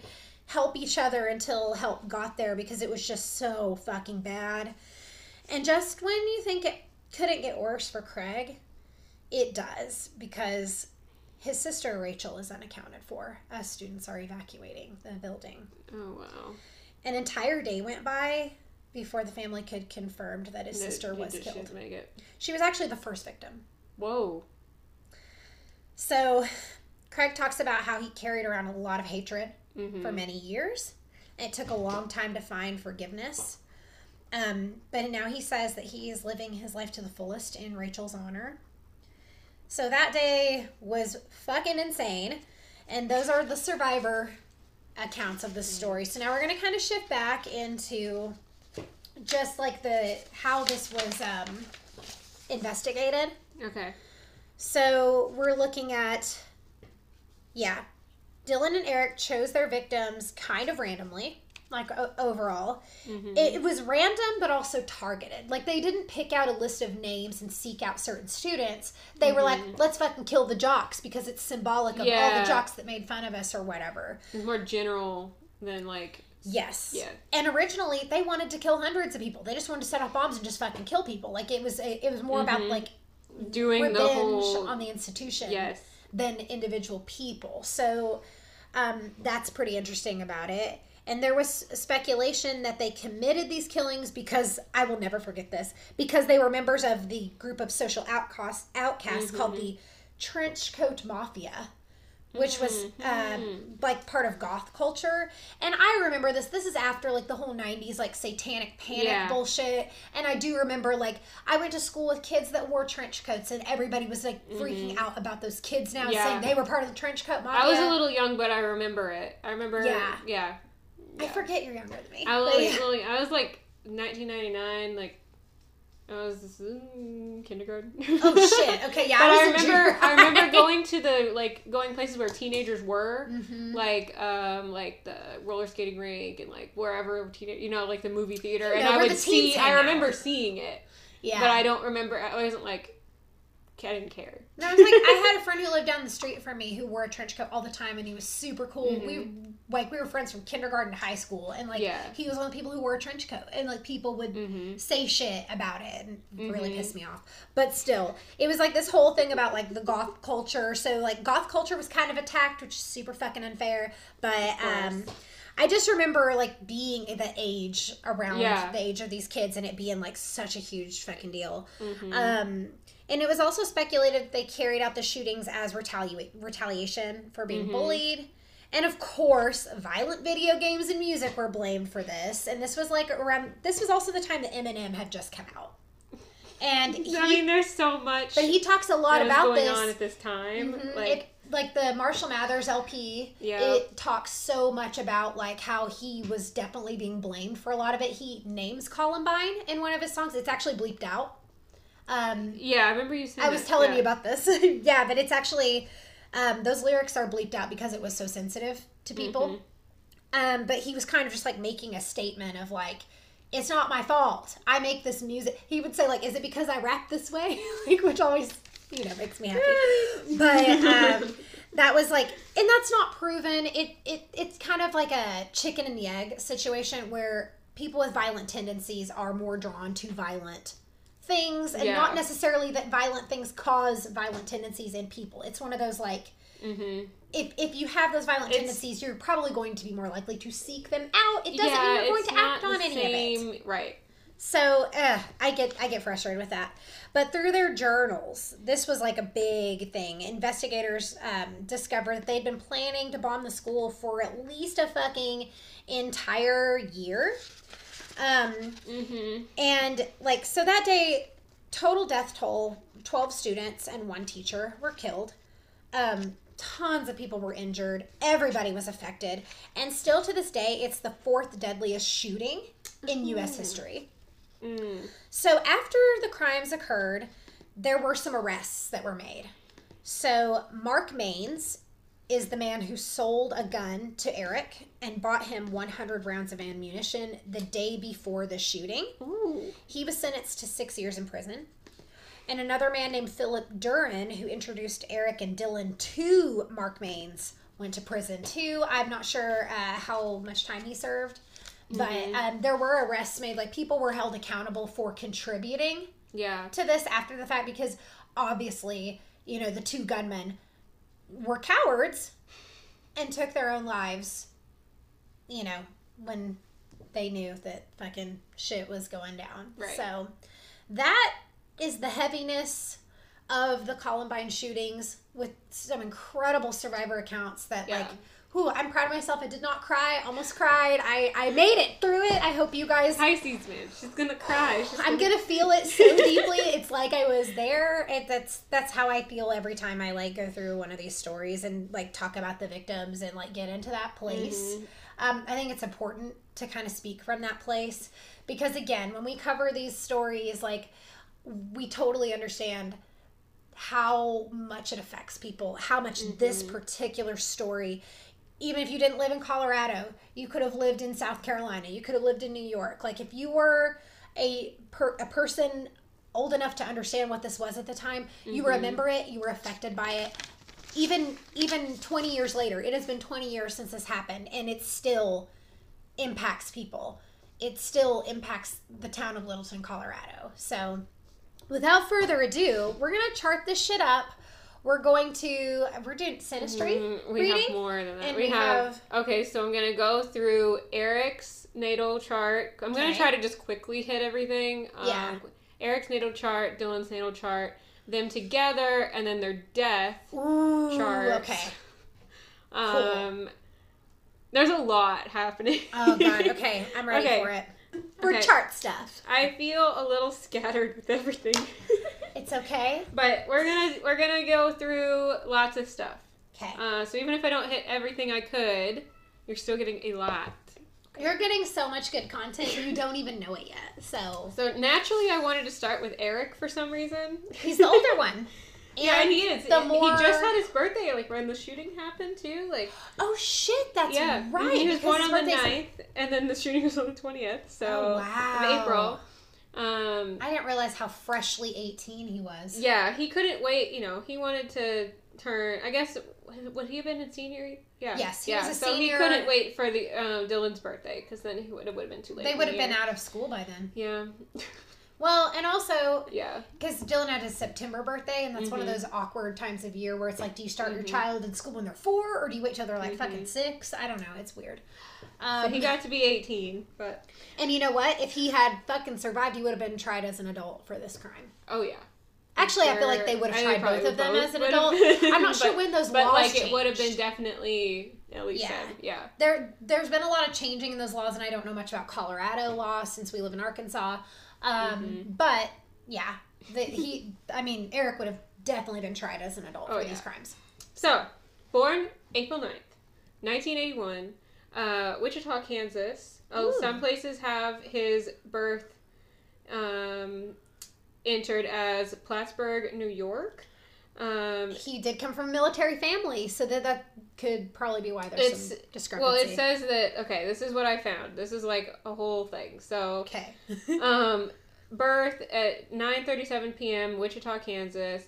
help each other until help got there because it was just so fucking bad. And just when you think it couldn't get worse for Craig, it does because his sister Rachel is unaccounted for as students are evacuating the building. Oh wow. An entire day went by before the family could confirm that his No, sister was killed. didn't make it. She was actually the first victim. Whoa. So, Craig talks about how he carried around a lot of hatred Mm-hmm. for many years. It took a long time to find forgiveness. Um, but now he says that he is living his life to the fullest in Rachel's honor. So that day was fucking insane. And those are the survivor accounts of the story. So now we're going to kind of shift back into just like the how this was um, investigated. Okay. So we're looking at, yeah, Dylan and Eric chose their victims kind of randomly, like o- overall. Mm-hmm. It, it was random, but also targeted. Like they didn't pick out a list of names and seek out certain students. They were like, let's fucking kill the jocks because it's symbolic of all the jocks that made fun of us or whatever. It's more general than like. Yes. Yeah. And originally they wanted to kill hundreds of people. They just wanted to set off bombs and just fucking kill people. Like it was, it was more about Mhm. like Doing revenge the whole. on the institution yes. than individual people. So um, that's pretty interesting about it. And there was speculation that they committed these killings because I will never forget this because they were members of the group of social outcasts, outcasts called the Trench Coat Mafia, which was uh, like part of goth culture. And I remember this. This is after like the whole '90s like satanic panic Yeah. bullshit. And I do remember like I went to school with kids that wore trench coats, and everybody was like freaking out about those kids now, Yeah. saying they were part of the trench coat mafia. I was a little young, but I remember it. I remember. Yeah. Yeah. I forget you're younger than me. I was, yeah. really, I was like 1999, like I was in kindergarten. Oh shit. (laughs) Okay, yeah. but I, I remember, I remember going to the like going places where teenagers were, Mhm. like um like the roller skating rink and like wherever teenage, you know, like the movie theater, You and know, I would see. I remember out. seeing it, Yeah. but I don't remember. I wasn't like, I didn't care. No, I was like, I had a (laughs) friend who lived down the street from me who wore a trench coat all the time, and he was super cool. Mhm. We like we were friends from kindergarten to high school, and like Yeah. he was one of the people who wore a trench coat, and like people would Mm-hmm. say shit about it, and it really pissed me off. But still, it was like this whole thing about like the goth culture. So like goth culture was kind of attacked, which is super fucking unfair. But um. I just remember like being the age around Yeah. the age of these kids, and it being like such a huge fucking deal. Mm-hmm. Um, and it was also speculated they carried out the shootings as retaliate retaliation for being Mhm. bullied. And of course, violent video games and music were blamed for this. And this was like around. This was also the time that Eminem had just come out. And he, (laughs) I mean, there's so much but he talks a lot about going this. on at this time. Mhm. Like, it, like the Marshall Mathers LP, Yeah. it talks so much about like how he was definitely being blamed for a lot of it. He names Columbine in one of his songs. It's actually bleeped out. Um, yeah, I remember you saying. I was that, telling yeah. you about this. (laughs) yeah, but it's actually um, those lyrics are bleeped out because it was so sensitive to people. Mm-hmm. Um, but he was kind of just like making a statement of like, it's not my fault. I make this music. He would say like, is it because I rap this way? (laughs) like, which always you know makes me happy. (laughs) But um, that was like, and that's not proven. It it it's kind of like a chicken and the egg situation where people with violent tendencies are more drawn to violent things and Yeah. not necessarily that violent things cause violent tendencies in people. It's one of those like Mm-hmm. if, if you have those violent It's- tendencies, you're probably going to be more likely to seek them out. It doesn't yeah, mean you're going to act on any of it. Right. So uh, I get I get frustrated with that. But through their journals, this was like a big thing. Investigators um, discovered that they'd been planning to bomb the school for at least a fucking entire year. Um, Mm-hmm. and like so that day, total death toll: twelve students and one teacher were killed. Um, tons of people were injured. Everybody was affected, and still to this day, it's the fourth deadliest shooting in U.S. history. Mm. So after the crimes occurred, there were some arrests that were made. So Mark Manes is the man who sold a gun to Eric and bought him 100 rounds of ammunition the day before the shooting. Ooh. He was sentenced to six years in prison. And another man named Philip Duran, who introduced Eric and Dylan to Mark Manes, went to prison too. I'm not sure uh, how much time he served, but um, there were arrests made. Like people were held accountable for contributing Yeah. to this after the fact because obviously, you know, the two gunmen were cowards and took their own lives, you know, when they knew that fucking shit was going down. Right. So that is the heaviness of the Columbine shootings with some incredible survivor accounts that Yeah. like whew, I'm proud of myself. I did not cry, almost cried. I, I made it through it. I hope you guys Pisces man, she's gonna cry. She's I'm gonna feel it so deeply. It's like I was there. It, that's that's how I feel every time I like go through one of these stories and like talk about the victims and like get into that place. Mhm. Um, I think it's important to kind of speak from that place because again, when we cover these stories, like we totally understand how much it affects people, how much this particular story even if you didn't live in Colorado, you could have lived in South Carolina, you could have lived in New York. Like if you were a per, a person old enough to understand what this was at the time, you mm-hmm. remember it, you were affected by it. Even even 20 years later, it has been 20 years since this happened and it still impacts people. It still impacts the town of Littleton, Colorado. So, without further ado, we're going to chart this shit up. We're going to we're doing Sinistry Mm, we reading. have more than that. we, we have, okay. So I'm gonna go through Eric's natal chart. I'm gonna try to just quickly hit everything. Yeah. Um, Eric's natal chart, Dylan's natal chart, them together, and then their death Ooh, charts. okay. (laughs) Um, there's a lot happening. Oh god. (laughs) Okay, I'm ready Okay. for it. (laughs) For Okay. chart stuff. I feel a little scattered with everything, (laughs) It's okay. but we're gonna we're gonna go through lots of stuff. Okay. Uh, so even if I don't hit everything I could, you're still getting a lot. You're getting so much good content, you don't even know it yet. So So naturally, I wanted to start with Eric for some reason. he's the older (laughs) one. Yeah, and he is. the He just had his birthday, like when the shooting happened too. Like, Oh shit, that's yeah, right. He was born on the birthday's- 9th, and then the shooting was on the twentieth. So Oh, wow. April. Um, I didn't realize how freshly 18 he was. yeah, he couldn't wait. You know, he wanted to turn. I guess would he have been in senior? year? Yeah. Yes, he yeah. was a so senior. he couldn't wait for the um, Dylan's birthday because then he would have been too late. They would have been out of school by then. Yeah. (laughs) Well, and also Yeah. because Dylan had his September birthday, and that's one of Mhm. those awkward times of year where it's like, do you start your Mhm. child in school when they're four, or do you wait till they're like Mhm. fucking six? I don't know. It's weird. Um, So he got to be eighteen, but and you know what? If he had fucking survived, he would have been tried as an adult for this crime. oh yeah. Actually, I feel like they would have tried both of them both as an adult. been, I'm not (laughs) sure when those But laws like it would have been definitely at least Yeah. said. Yeah. there there's been a lot of changing in those laws and i don't know much about colorado law since we live in arkansas um, Mhm. but yeah the, he i mean eric would have definitely been tried as an adult Oh, for yeah. these crimes So, born April 9th, 1981, uh, Wichita, Kansas. Oh, Ooh. some places have his birth um, entered as Plattsburgh, New York. Um, he did come from a military family so that that could probably be why there's some discrepancy well, it says that, okay, this is what I found. This is like a whole thing. So, okay (laughs) um, birth at 9:37 p.m. Wichita, Kansas.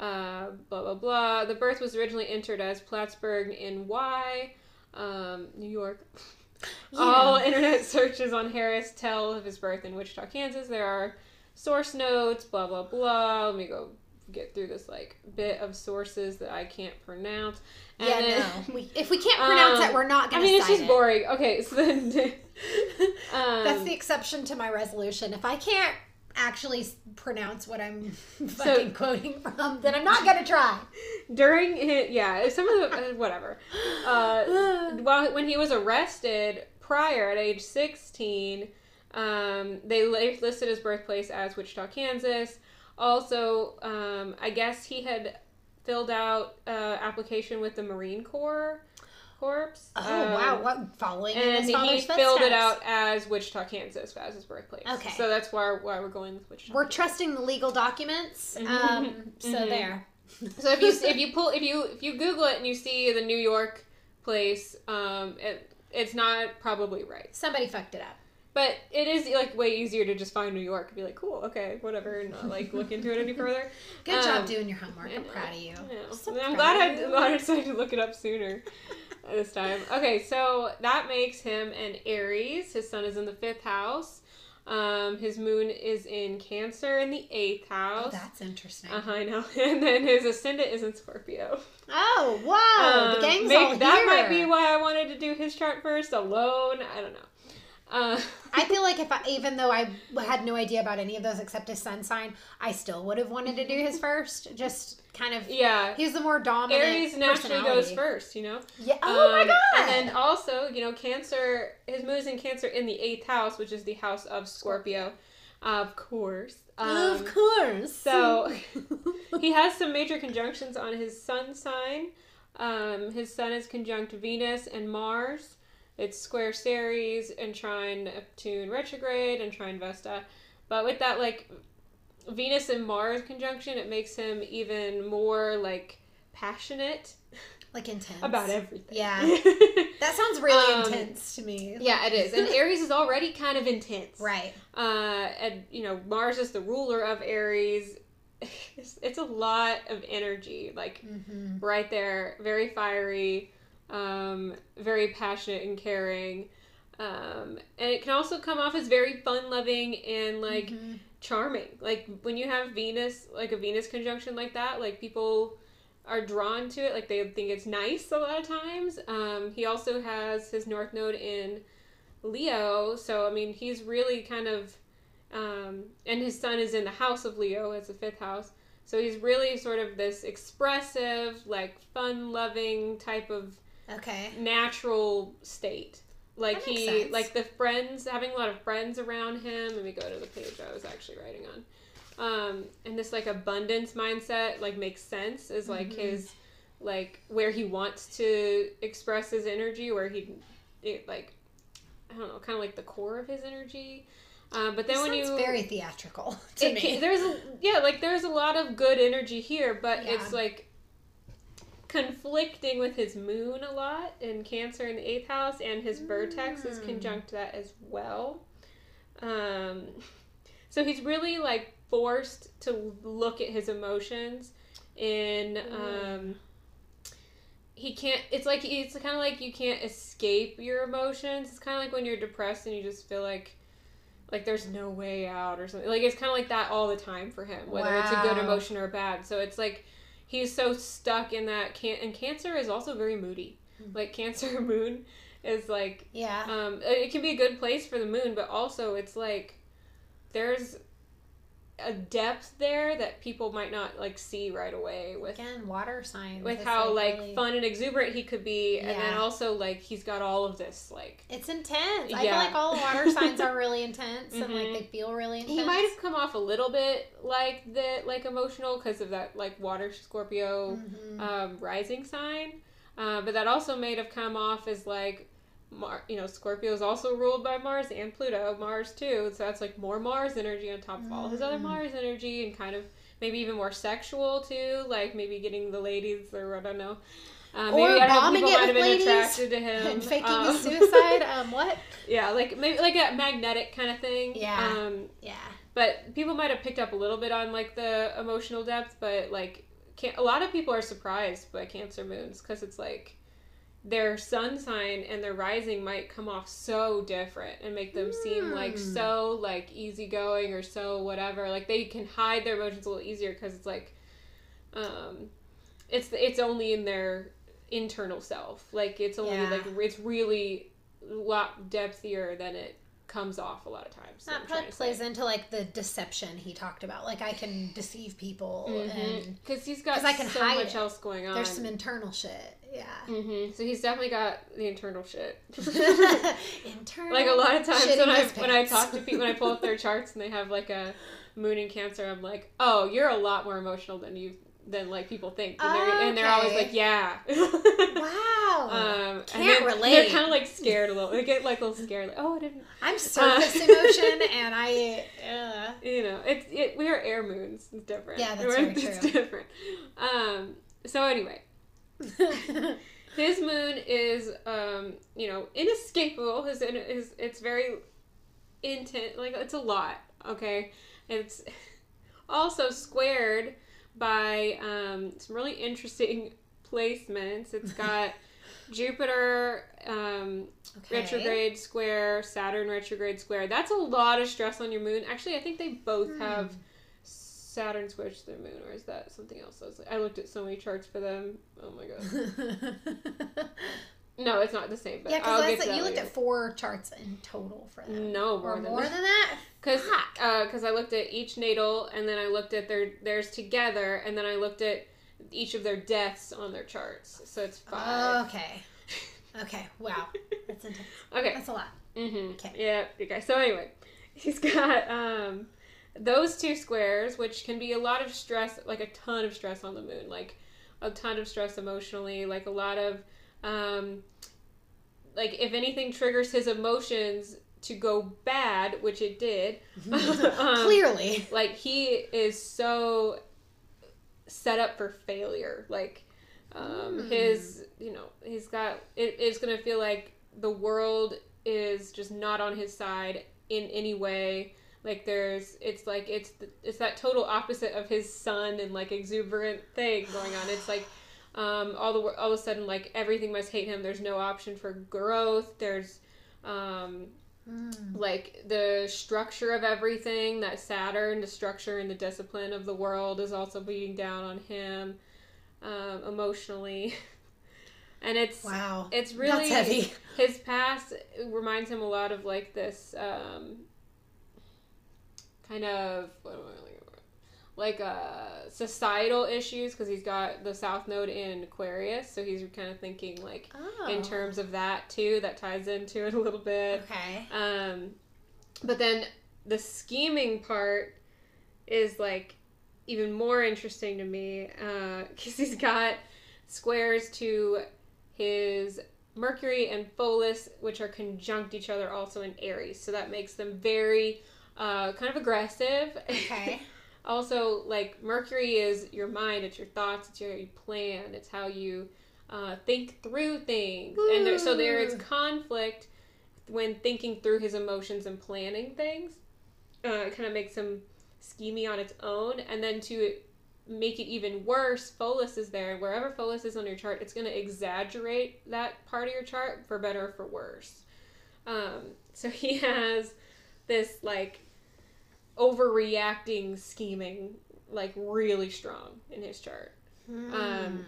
Uh, blah blah blah. The birth was originally entered as Plattsburgh in Y, um, New York. (laughs) Yeah. All internet searches on Harris tell of his birth in Wichita, Kansas. There are source notes. Blah blah blah. Let me go get through this like bit of sources that I can't pronounce. And yeah then- no we, if we can't (laughs) pronounce Um, it we're not I gonna I mean, it's just it. boring. Okay, so then. (laughs) um, that's the exception to my resolution if i can't actually pronounce what i'm (laughs) fucking quoting from then i'm not gonna try during his, yeah some of the uh, whatever uh (sighs) while when he was arrested prior at age 16 um they listed his birthplace as wichita kansas also um i guess he had filled out uh application with the marine corps corps Oh um, wow! What following in and his he father's filled it out as Wichita, Kansas, as his birthplace. Okay. so that's why why we're going with Wichita. We're Kansas. trusting the legal documents. Um, Mhm. so Mhm. there. So if you if you pull if you if you Google it and you see the New York place, um, it, it's not probably right. somebody fucked it up. But it is like way easier to just find New York and be like, cool, okay, whatever, and not like look into it any further. (laughs) Good Um, job doing your homework. I I'm proud of you. I know. So I'm glad I, you. glad I decided to look it up sooner (laughs) this time. Okay, so that makes him an Aries. His sun is in the fifth house. Um, his moon is in Cancer in the eighth Oh, house. that's interesting. uh-huh, I know. (laughs) And then his ascendant is in Scorpio. Oh wow! the Um, gang's maybe all that might be why I wanted to do his chart first alone. I don't know. Uh, (laughs) I feel like if I, even though I had no idea about any of those except his sun sign, I still would have wanted to do his first. Just kind of. yeah, He's the more dominant. Aries naturally goes first, you know. Yeah. Oh my Um, god! And then also, you know, Cancer. His moon is in Cancer in the eighth house, which is the house of Scorpio, of course. Um, of course. so (laughs) he has some major conjunctions on his sun sign. Um, his sun is conjunct Venus and Mars. It's square Ceres and trine Neptune retrograde and trine Vesta. But with that, like Venus and Mars conjunction, it makes him even more like passionate like intense about everything. Yeah. (laughs) That sounds really Um, intense to me. yeah, it is. And Aries is already kind of intense. Right. Uh, and you know, Mars is the ruler of Aries. (laughs) It's, it's a lot of energy, like Mm-hmm. right there, very fiery, um, very passionate and caring. Um, and it can also come off as very fun loving and like Mm-hmm. charming. Like when you have Venus, like a Venus conjunction like that, like people are drawn to it. Like they think it's nice a lot of times. Um, he also has his North Node in Leo, so I mean he's really kind of, um, and his sun is in the House of Leo as the fifth house. So he's really sort of this expressive, like fun-loving type of Okay. natural state. Like he, sense. like the friends, having a lot of friends around him. Let me go to the page I was actually writing on. Um, and this like abundance mindset like makes sense is like Mhm. his, like where he wants to express his energy, where he, it, like, I don't know, kind of like the core of his energy. Uh, but then when you very theatrical (laughs) to it me. there's a yeah like there's a lot of good energy here but Yeah. it's like conflicting with his moon a lot in cancer in the eighth house and his vertex is Mm. conjunct that as well. Um (laughs) so he's really like forced to look at his emotions in um he can't it's like it's kind of like you can't escape your emotions. It's kind of like when you're depressed and you just feel like like there's no way out or something. Like it's kind of like that all the time for him whether it's a good emotion or a bad. So it's like he's so stuck in that can and cancer is also very moody Mm. like cancer (laughs) moon is like yeah. um it can be a good place for the moon but also it's like there's a depth there that people might not like see right away with Again, water signs. with how like really- fun and exuberant he could be and then also like he's got all of this like It's intense. I feel like all the water signs are really intense and like Mhm. they feel really intense. he might have come off a little bit like the like emotional because of that like water scorpio Mhm. um, rising sign uh, but that also may have come off as like Mar- you know Scorpio is also ruled by Mars and Pluto Mars too so that's like more Mars energy on top of all his other Mm. Mars energy and kind of maybe even more sexual too like maybe getting the ladies or I don't know uh, Or maybe I don't know, bombing people it might have been attracted to (laughs) him and faking um, a suicide. (laughs) Um, what? yeah like maybe like a magnetic kind of thing Yeah. um, Yeah. but people might have picked up a little bit on like the emotional depth but like a lot of people are surprised by cancer moons because it's like their sun sign and their rising might come off so different and make them seem like Hmm. so like easygoing or so whatever like they can hide their emotions a little easier because it's like um it's it's only in their internal self like it's only Yeah. like it's really a lot depthier than it comes off a lot of times That probably plays into like the deception he talked about. Like I can deceive people and because he's got 'Cause I can so hide much it. else going on. there's some internal shit. Yeah. hmm So he's definitely got the internal shit. internal. (laughs) (laughs) like a lot of times when I when I talk to people when I pull up their charts and they have like a moon in Cancer, I'm like, oh, you're a lot more emotional than you than like people think, and they're and they're always like, yeah. Wow. (laughs) Um, Can't and then relate. They're kind of like scared a little. They get like a little scared, like, oh, I didn't. I'm surface emotion and I. Uh, You know, it's it. We are air moons. It's different. Yeah, that's We're- very It's true. different. Um. So anyway, (laughs) his moon is um you know inescapable. His his it's very intense like it's a lot okay? It's (laughs) also squared by um some really interesting placements. It's got (laughs) jupiter um okay. retrograde square saturn retrograde square. That's a lot of stress on your moon. Actually i think they both Hmm. have saturn to their moon or is that something else I, was like, I looked at so many charts for them oh my god (laughs) no it's not the same but yeah, because to you looked at four charts in total for them. no more or than more that. than that. Because because I looked at each natal and then I looked at their theirs together and then I looked at each of their deaths on their charts. So it's five. Okay. (laughs) Okay. Wow. That's intense. okay. That's a lot. Mm-hmm. Okay. Yeah. Okay. So anyway, (laughs) he's got um those two squares, which can be a lot of stress, like a ton of stress on the moon, like a ton of stress emotionally, like a lot of um like if anything triggers his emotions to go bad, which it did. (laughs) um, Clearly. like he is so set up for failure like um Hmm. his you know he's got it, it's gonna feel like the world is just not on his side in any way like there's it's like it's it's that total opposite of his sun and like exuberant thing going on. It's like um all the all of a sudden like everything must hate him. There's no option for growth. There's um Mm. like the structure of everything that saturn the structure and the discipline of the world is also beating down on him um, emotionally. (laughs) And it's Wow. it's really his past reminds him a lot of like this um, kind of what am I looking for? like uh, societal issues because he's got the south node in aquarius so he's kind of thinking like Oh. in terms of that too that ties into it a little bit Okay. um, but then the scheming part is like even more interesting to me because he's got squares to his Mercury and Pholus, which are conjunct each other also in Aries. So that makes them very uh, kind of aggressive. Okay. (laughs) also, like Mercury is your mind, it's your thoughts, it's your plan, it's how you uh, think through things. And there, so there is conflict when thinking through his emotions and planning things. Uh, it kind of makes him schemy on its own. And then to make it even worse, Pholus is there. And wherever Pholus is on your chart, it's going to exaggerate that part of your chart for better or for worse. Um, so (laughs) he has this like overreacting scheming like really strong in his chart. Um,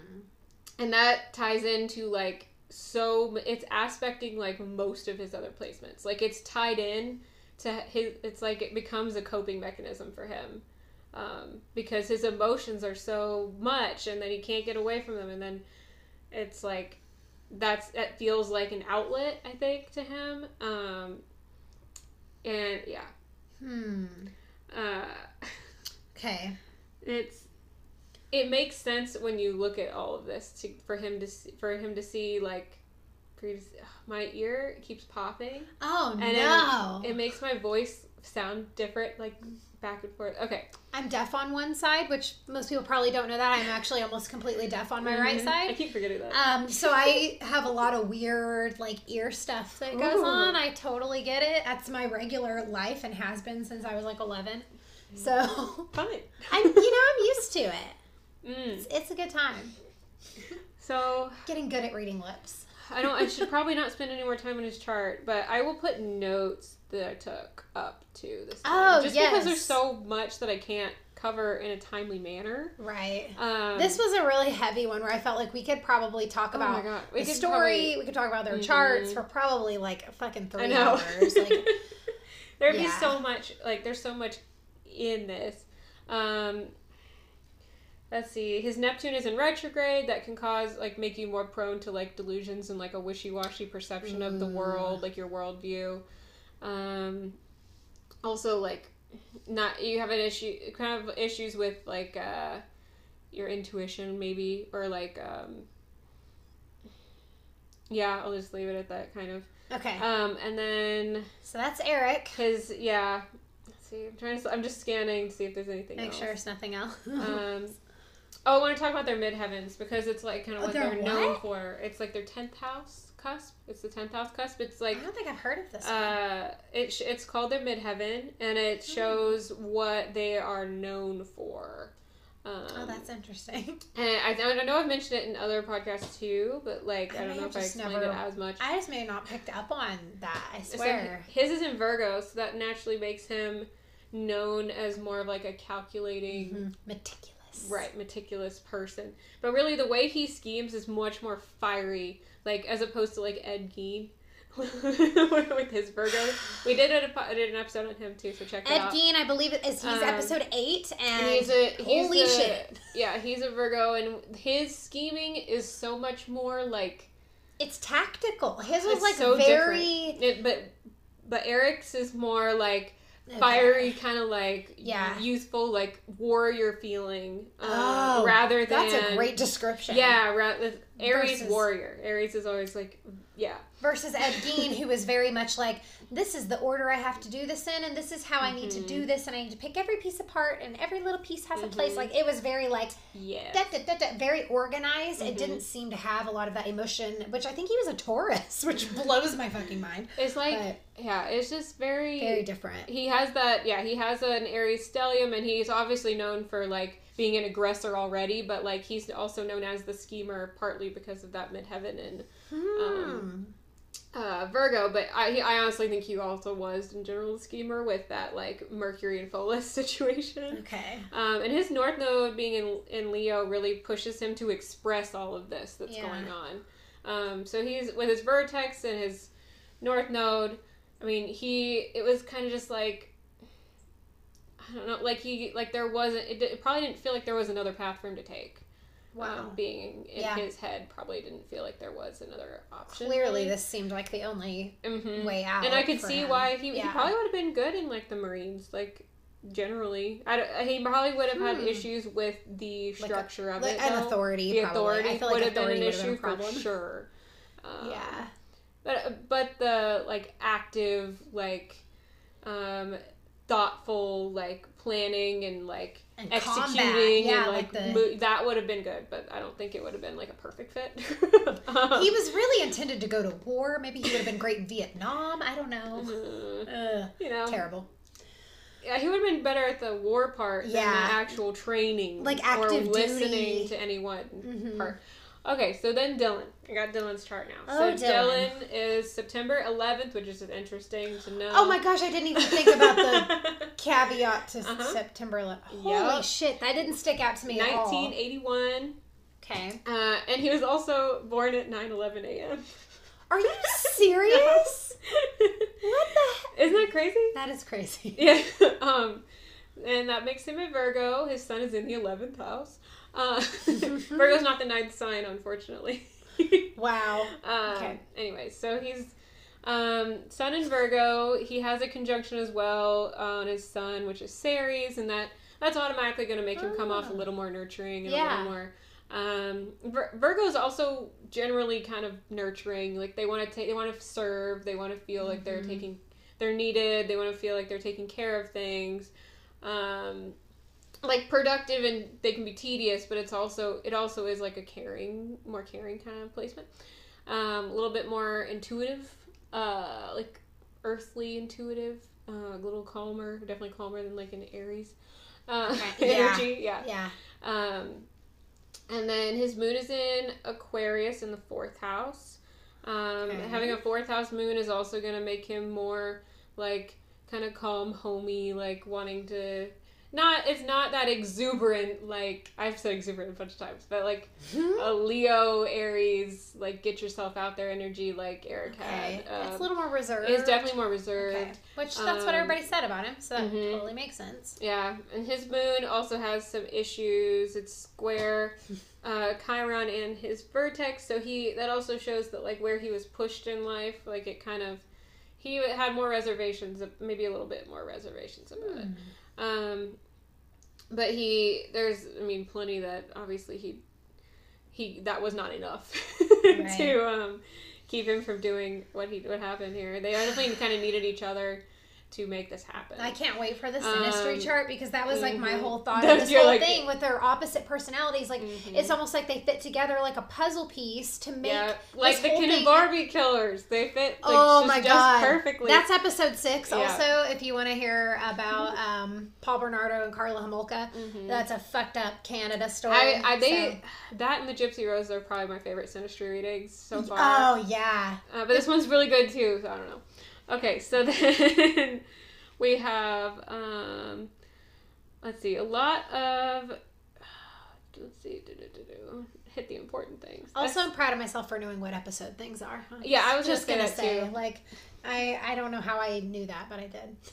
and that ties into like so it's aspecting like most of his other placements. Like it's tied in to his it's like it becomes a coping mechanism for him um, because his emotions are so much and then he can't get away from them. And then it's like that's it feels like an outlet i think to him. Um, and yeah. Hmm. Uh, (laughs) Okay. it's it makes sense when you look at all of this to for him to see, for him to see like for you to see, my ear keeps popping Oh and no. it, it makes my voice sound different like back and forth okay I'm deaf on one side, which most people probably don't know that. I'm actually almost completely deaf on my right Mhm. I side. keep forgetting that Um, so I have a lot of weird like ear stuff that goes Ooh. on. I totally get it. That's my regular life and has been since I was like 11. So (laughs) fine I'm, you know, I'm used to it. mm. It's, it's a good time. so Getting good at reading lips. i don't i should probably not spend any more time on his chart but i will put notes that i took up to this time, Oh, just because there's so much that i can't cover in a timely manner Right. um This was a really heavy one where I felt like we could probably talk oh about god the story. probably- We could talk about their Mhm. charts for probably like fucking three I know. hours. Like, (laughs) There'd be so much like there's so much in this. Um let's see. His Neptune is in retrograde that can cause like make you more prone to like delusions and like a wishy-washy perception of the Mm. world, like your worldview. Um also like not you have an issue kind of issues with like uh your intuition maybe or like um yeah, I'll just leave it at that kind of. okay. Um and then so that's Eric. his yeah. Let's see. I'm trying to. I'm just scanning to see if there's anything Make else. sure it's nothing else. (laughs) Um. Oh, I want to talk about their midheavens because it's like kind of Oh, what their they're known for. It's like their tenth house cusp. It's the tenth house cusp. It's like I don't think I've heard of this. uh, it sh- it's called their midheaven, and it Hmm. shows what they are known for. Um, oh, that's interesting. (laughs) and I, I know I've mentioned it in other podcasts too, but like I I, don't know if I explained never- it as much. I just may have not picked up on that. I So swear. his is in Virgo, so that naturally makes him known as more of like a calculating, Mhm. Meticulous. right, meticulous person. But really, the way he schemes is much more fiery, like as opposed to like Ed Gein (laughs) with his Virgo. We did a, did an episode on him too, so check it Ed out. Gein, I believe it is he's Um, episode eight, and, And he's a he's holy a- shit, Yeah, he's a Virgo, and his scheming is so much more like it's tactical. His was like so very it, but but Eric's is more like Okay. fiery kind of like Yeah. youthful like warrior feeling um, Oh, rather than That's a great description. yeah rather aries Versus- warrior aries is always like yeah Versus Ed Gein, who was very much like, this is the order I have to do this in, and this is how I need to Mm-hmm. do this, and I need to pick every piece apart, and every little piece has a place. Like it was very like yeah da, da, da, very organized. It Mhm. didn't seem to have a lot of that emotion, which I think he was a Taurus, (laughs) which blows my fucking mind. it's like But yeah it's just very very different. he has that yeah he has an aries stellium and he's obviously known for like being an aggressor already but like he's also known as the schemer partly because of that midheaven and Hmm. uh, Virgo, but I, I honestly think he also was in general schemer with that like Mercury and Pholus (laughs) situation. okay. Um, and his North Node being in in Leo really pushes him to express all of this that's Yeah. going on. Um, so he's with his Vertex and his North Node. I mean, he it was kind of just like I don't know, like he like there wasn't. It, it probably didn't feel like there was another path for him to take. Wow. Um, being in Yeah. his head, probably didn't feel like there was another option. Clearly, this seemed like the only Mhm. way out. and I could see him. why he, he probably would have been good in like the Marines, like generally. I don't, he probably would have had Hmm. issues with the Like a- structure of like it. an though. authority. The probably. authority I feel would like have been an been issue problem. for (laughs) sure. Um, yeah. but but the like active like um thoughtful like planning and like And executing. Yeah, and like, like, the. mo- that would have been good but i don't think it would have been like a perfect fit (laughs) Um, he was really intended to go to war. Maybe he would have been great in Vietnam. I don't know. (laughs) uh, you know terrible. yeah he would have been better at the war part than the actual training Like or active listening duty. to anyone Mhm. part okay so then dylan i got dylan's chart now Oh, so Dylan. dylan is september 11th which is interesting to know Oh my gosh, I didn't even think about the (laughs) caveat to Uh-huh. September 11th. Holy Yep. shit, that didn't stick out to me at all. 1981 Okay. Uh, and he was also born at 9 11 a.m. Are you (laughs) serious? What the Isn't that crazy? That is crazy. (laughs) Yeah. um, and that makes him a Virgo. His sun is in the 11th house. Uh, (laughs) Virgo's not the ninth sign, unfortunately. (laughs) Wow. um, Okay. Anyway, so he's um, sun in Virgo. He has a conjunction as well on his sun, which is Ceres, and that that's automatically going to make him come off a Oh. little more nurturing and a little more. Um, Vir- Virgo's also generally kind of nurturing. Like they want to take, they want to serve. They want to feel like they're Mhm. taking, they're needed. They want to feel like they're taking care of things. Um, like productive and they can be tedious, but it's also it also is like a caring, more caring kind of placement. Um, a little bit more intuitive, uh, like earthly intuitive, uh, a little calmer, definitely calmer than like an Aries uh, (laughs) Okay, yeah. energy. Yeah. Yeah. Um, and then his moon is in Aquarius in the fourth house. Um, Okay. Having a fourth house moon is also going to make him more like kind of calm, homey, like wanting to. Not it's not that exuberant like I've said exuberant a bunch of times, but like a Leo Aries like get yourself out there energy like Eric Okay. had. it's Uh, a little more reserved. It's definitely more reserved. Okay. Which that's what Um, everybody said about him, so that mhm. totally makes sense. Yeah, and his moon also has some issues. It's square (laughs) uh, Chiron and his vertex, so he that also shows that like where he was pushed in life, like it kind of he had more reservations, maybe a little bit more reservations about it. Um, but he there's I mean plenty that obviously he he that was not enough (laughs) Right. to um, keep him from doing what he what happened here. They definitely kind of needed each other to make this happen. I can't wait for the synastry Um, chart because that was like my mhm. whole thought (laughs) of this whole like- thing with their opposite personalities. Like Mhm. it's almost like they fit together like a puzzle piece to make. yeah, like the Ken and Barbie killers. They fit like oh just, my god, perfectly. That's episode six. Yeah. Also, if you want to hear about um, Paul Bernardo and Karla Homolka, Mhm. that's a fucked up Canada story. I, I they so- that and the Gypsy Rose are probably my favorite Sinistry readings so far. Oh yeah. Uh, but this one's really good too, so I don't know. Okay, so (laughs) then we have um let's see, a lot of (sighs) let's see, do, do, do, hit the important things. Also, I'm proud of myself for knowing what episode things are. Yeah, I was just gonna gonna say too. like, I I don't know how I knew that, but I did. (laughs)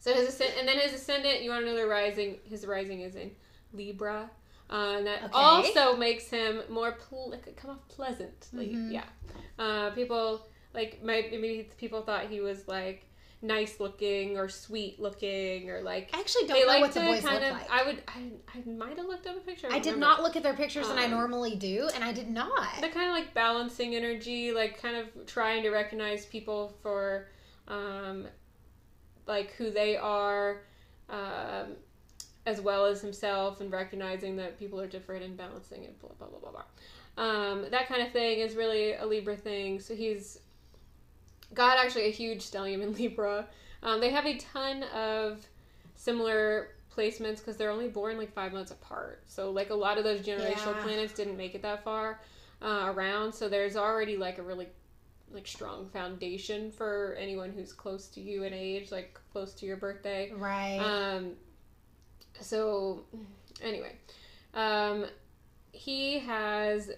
So his ascend- and then his ascendant, you want to know the rising. His rising is in Libra, uh, and that Okay. also makes him more ple- like, come off pleasantly. Mhm. Yeah, uh, people like maybe people thought he was like nice looking or sweet looking or like I actually don't know like what the boys kind look of. like. I would. I, I might have looked up a picture. I don't did remember. not look at their pictures, and I Um, normally do, and I did not. The kind of like balancing energy, like kind of trying to recognize people for, um, like who they are, um, as well as himself, and recognizing that people are different and balancing it. Blah blah blah blah blah. Um, that kind of thing is really a Libra thing. So he's got actually a huge stellium in Libra. Um, they have a ton of similar placements because they're only born like five months apart. So like a lot of those generational Yeah. planets didn't make it that far uh, around. So there's already like a really like strong foundation for anyone who's close to you in age, like close to your birthday. right. Um, so anyway, um, he has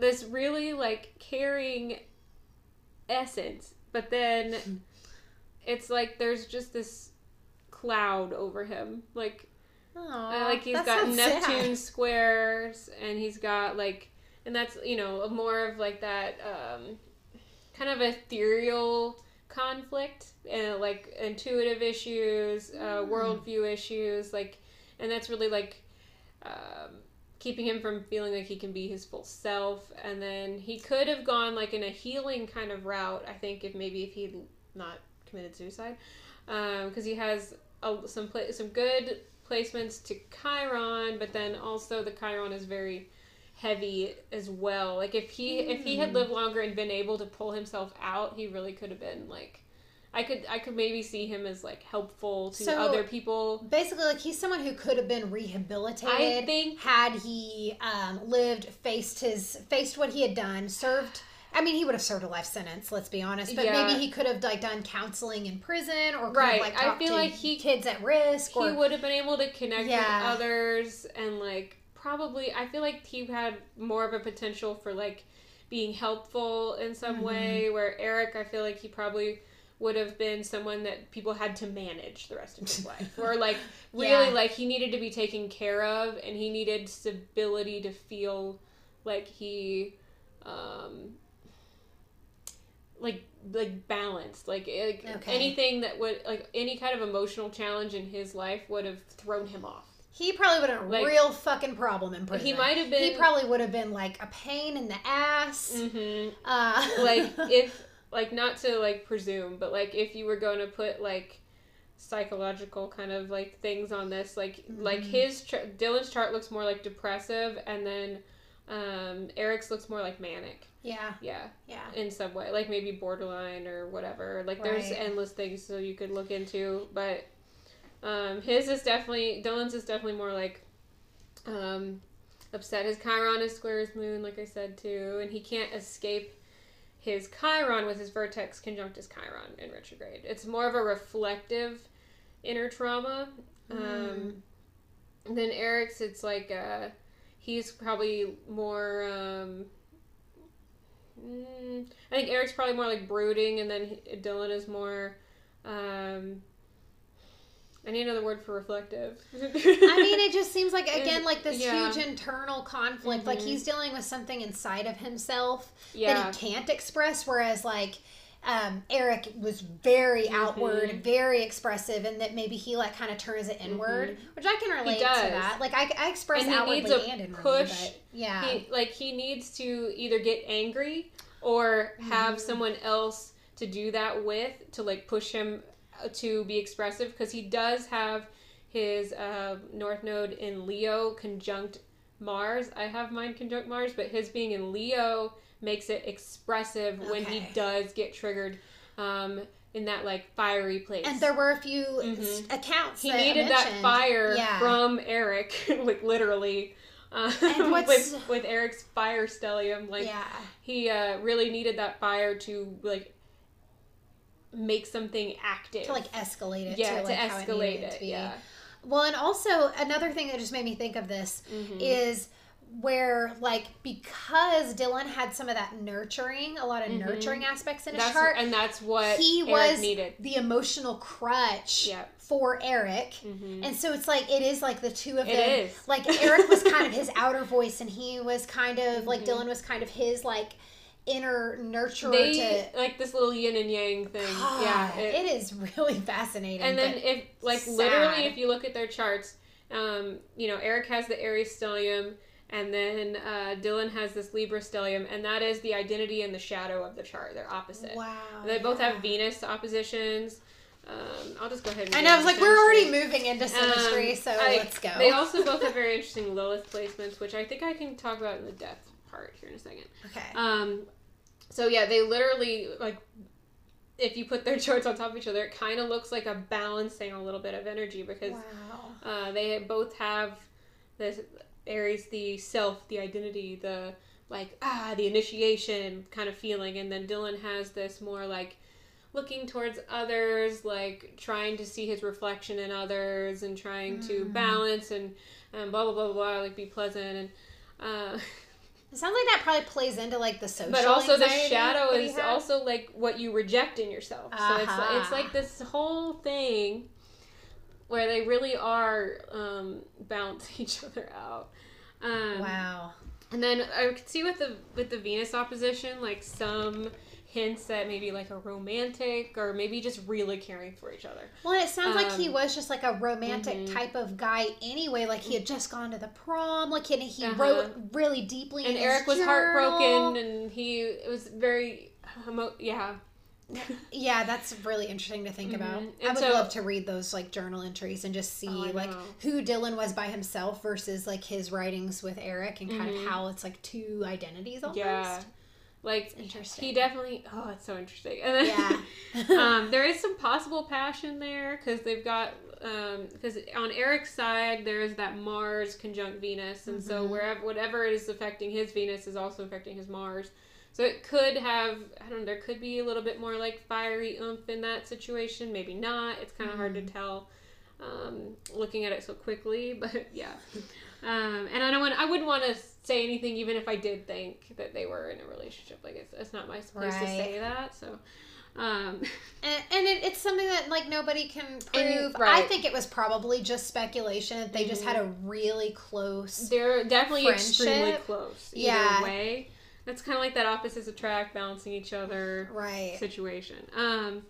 this really like caring essence, but then it's like there's just this cloud over him, like Aw, uh, like he's got sounds sad. Neptune squares, and he's got like, and that's you know more of like that um, kind of ethereal conflict and like intuitive issues, uh, Mm. worldview issues, like, and that's really like um, keeping him from feeling like he can be his full self. And then he could have gone like in a healing kind of route. I think if maybe if he'd not committed suicide, because um, he has a, some pla- some good placements to Chiron, but then also the Chiron is very heavy as well. Like if he mm. if he had hmm. lived longer and been able to pull himself out, he really could have been like I could I could maybe see him as like helpful to so, other people. Basically, like he's someone who could have been rehabilitated. I think had he um, lived, faced his faced what he had done, served. I mean, he would have served a life sentence. Let's be honest, but yeah. maybe he could have like done counseling in prison, or right. Have, like, I feel like he kids at risk. He would have been able to connect yeah. with others and like probably. I feel like he had more of a potential for like being helpful in some mm-hmm. way. Where Eric, I feel like he probably would have been someone that people had to manage the rest of his (laughs) life or like really yeah. like he needed to be taken care of and he needed stability to feel like he um like like balanced like, like okay. anything that would like any kind of emotional challenge in his life would have thrown him off he probably would have like, a real fucking problem in prison. He might have been. He probably would have been like a pain in the ass. Mm-hmm. Uh, like (laughs) if like not to like presume, but like if you were going to put like psychological kind of like things on this, like mm-hmm. like his Dylan's chart looks more like depressive, and then um, Eric's looks more like manic. Yeah. Yeah. Yeah. In some way, like maybe borderline or whatever. Like right. there's endless things so you could look into, but um, his is definitely Dylan's is definitely more like um, upset. His Chiron is square his moon, like I said too, and he can't escape his Chiron with his vertex conjunct his Chiron in retrograde. It's more of a reflective inner trauma. Mm. Um, then Eric's, it's like uh, he's probably more. Um, mm, I think Eric's probably more like brooding, and then Dylan is more. Um, I need another word for reflective. I mean, it just seems like (laughs) again like this yeah. huge internal conflict. Mm-hmm. Like he's dealing with something inside of himself yeah. that he can't express. Whereas like um, Eric was very mm-hmm. outward, very expressive, and that maybe he like kind of turns it inward, mm-hmm. which I can relate to that. Like I, I express and outwardly and inwardly, push. but yeah, he, like he needs to either get angry or have mm-hmm. someone else to do that with to like push him to be expressive because he does have his uh, North Node in Leo conjunct Mars. I have mine conjunct Mars, but his being in Leo makes it expressive okay. when he does get triggered um, in that like fiery place. And there were a few mm-hmm. accounts. He needed that fire yeah. from Eric, (laughs) like literally. Um, (laughs) with, with Eric's fire stellium, like yeah. he uh, really needed that fire to like make something active to like escalate it yeah to, like, to escalate it, it yeah well and also another thing that just made me think of this mm-hmm. is where like because Dylan had some of that nurturing, a lot of mm-hmm. nurturing aspects in his that's, chart, and that's what he Eric was needed. the emotional crutch yep. for Eric, mm-hmm. and so it's like it is like the two of it them. Is. Like Eric was kind of (laughs) his outer voice, and he was kind of like mm-hmm. Dylan was kind of his like inner nurturer they, to like this little yin and yang thing. God, yeah, it, it is really fascinating. And then if like sad. literally if you look at their charts, um, you know Eric has the Aries stellium, and then uh, Dylan has this Libra stellium, and that is the identity and the shadow of the chart. They're opposite. Wow. They both have Venus oppositions. Um, I'll just go ahead. and I know. I was like, we're already moving into synastry, um, so I, let's go. They also both have very interesting Lilith placements, which I think I can talk about in the depth part here in a second. Okay. Um, so yeah, they literally like if you put their (laughs) charts on top of each other, it kind of looks like a balancing a little bit of energy because wow. uh, they both have this Aries, the self, the identity, the like ah, the initiation kind of feeling, and then Dylan has this more like looking towards others, like trying to see his reflection in others and trying mm. to balance and, and blah blah blah blah, like be pleasant and. Uh, (laughs) It sounds like that probably plays into like the social. But also the shadow is also like what you reject in yourself. Uh-huh. So it's uh-huh. it's like this whole thing where they really are um, balance (laughs) each other out. Um, wow. And then I could see with the with the Venus opposition, like some hints at maybe like a romantic or maybe just really caring for each other. Well, it sounds like he Um, was just like a romantic mhm. type of guy anyway. Like he had just gone to the prom. Like he, he Uh-huh. wrote really deeply. And Eric was journal. heartbroken and he it was very emo- yeah. Yeah, that's really interesting to think about. Mhm. I And would so- love to read those like journal entries and just see Oh, like know. who Dylan was by himself versus like his writings with Eric and kind Mhm. of how it's like two identities almost. Yeah. Like interesting. he definitely oh it's so interesting. And (laughs) then Yeah. um, there is some possible passion there because they've got because on Eric's side there is that Mars conjunct Venus, and so Mhm. wherever whatever is affecting his Venus is also affecting his Mars. So it could have I don't know there could be a little bit more like fiery oomph in that situation, maybe not. It's kind of hard to tell um, looking at it so quickly, (laughs) but yeah. Um, and I don't want I wouldn't want to say anything even if I did think that they were in a relationship. Like it's, it's not my place to say that. So. Um, (laughs) And, and it, it's something that like nobody can prove. I right. think it was probably just speculation. that They just Mhm. had a really close. They're definitely extremely close. Either Yeah. way. That's kind of like that opposites attract, balancing each other Right. situation. Um,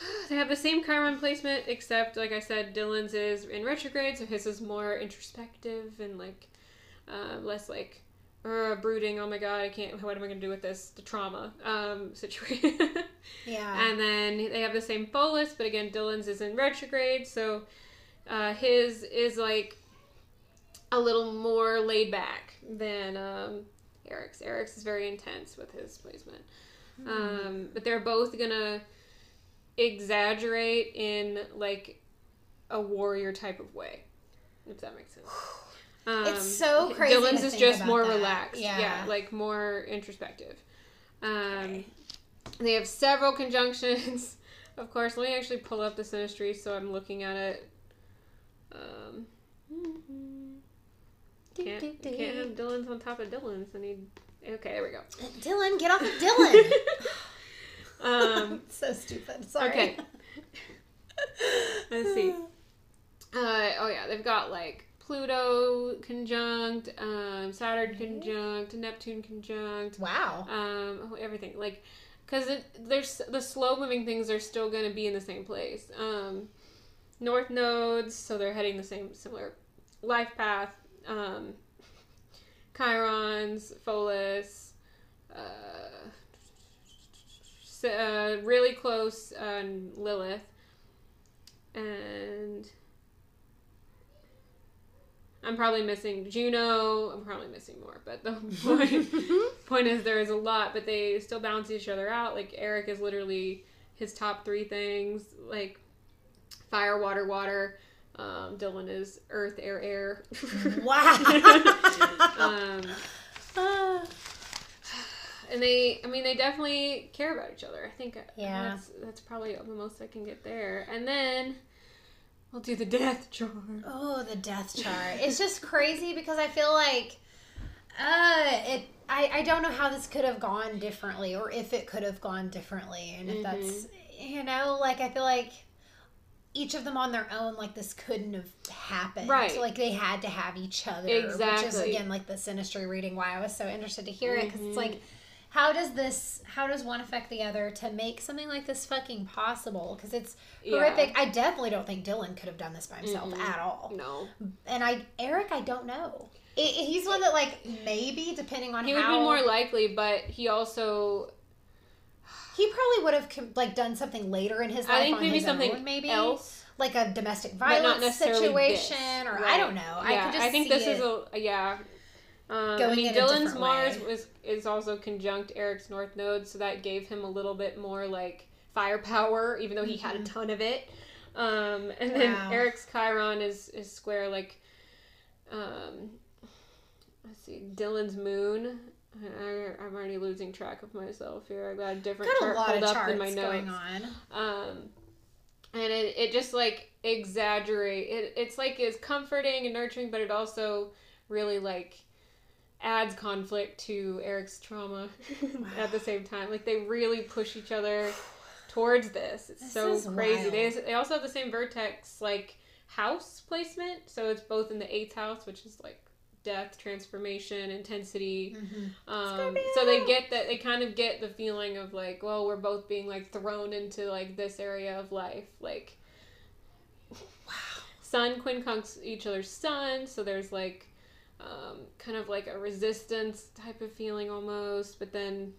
(sighs) they have the same Chiron placement, except, like I said, Dylan's is in retrograde, so his is more introspective and like uh, less like uh, brooding. Oh my god, I can't. What am I going to do with this? The trauma um, (laughs) situation. Yeah. And then they have the same Pholus, but again, Dylan's is in retrograde, so uh, his is like a little more laid back than um, Eric's. Eric's is very intense with his placement. Um, but they're both gonna exaggerate in like a warrior type of way, if that makes sense. Um, It's so crazy Dylan's is just more that. relaxed. Yeah. Yeah. like more introspective. Um, Okay. They have several (laughs) conjunctions. of course, let me actually pull up the synastry so I'm looking at it. Um, can't, can't have Dylan's on top of Dylan's. I need. Okay, there we go. Dylan, get off of Dylan. (laughs) Um, (laughs) so stupid. Sorry. Okay. (laughs) Let's see. Uh, oh yeah, they've got like Pluto conjunct, um, Saturn conjunct, Neptune conjunct, Wow. um, oh, everything like because there's the slow moving things are still going to be in the same place. Um, north nodes, so they're heading the same similar life path. Um, Chirons, Pholus, uh, uh, really close uh, Lilith, and I'm probably missing Juno. I'm probably missing more, but the (laughs) point, (laughs) point is there is a lot, but they still balance each other out. Like Eric is literally his top three things, like fire, water, water. Um, Dylan is earth, air, air. (laughs) Wow. um, and they, I mean, they definitely care about each other. I think uh, Yeah. that's that's probably the most I can get there. And then we'll do the death chart. oh, the death chart. It's just crazy because I feel like uh it I, I don't know how this could have gone differently or if it could have gone differently and if that's mm-hmm. you know, like I feel like each of them on their own, like this couldn't have happened. Right. Like they had to have each other. Which is Exactly. again like the synastry reading why I was so interested to hear it because it's like mm-hmm. How does this how does one affect the other to make something like this fucking possible because it's Yeah. horrific i definitely don't think dylan could have done this by himself Mhm. at all No, and i eric i don't know I- I- he's one that like maybe depending on how he would how be more likely, but he also he probably would have like done something later in his life I think maybe something own, maybe else, like a domestic violence situation this. or i don't know i Yeah, could just think this it. is a yeah. Um, I mean, Dylan's Mars way. was is also conjunct Eric's North Node, so that gave him a little bit more like firepower, even though he had a ton of it. Um, and then Eric's Chiron is is square like, um, let's see, Dylan's Moon. I, I'm already losing track of myself here. I've got a different got a chart pulled up in my notes. going on Um, and it, it just like exaggerate it, it's like it's comforting and nurturing but it also really like adds conflict to eric's trauma (laughs) at the same time like they really push each other towards this it's This so crazy they, wild. they also have the same vertex like house placement so it's both in the eighth house which is like death, transformation, intensity. Mm-hmm. Um, so they get that they kind of get the feeling of like, well, we're both being like thrown into like this area of life, like Wow. sun quincunx each other's sun, so there's like um, kind of like a resistance type of feeling almost, but then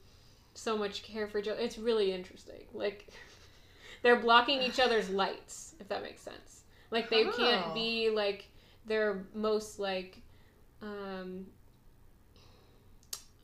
so much care for each other. It's really interesting. Like (laughs) they're blocking each other's (sighs) lights, if that makes sense. Like they Oh. can't be like their most like um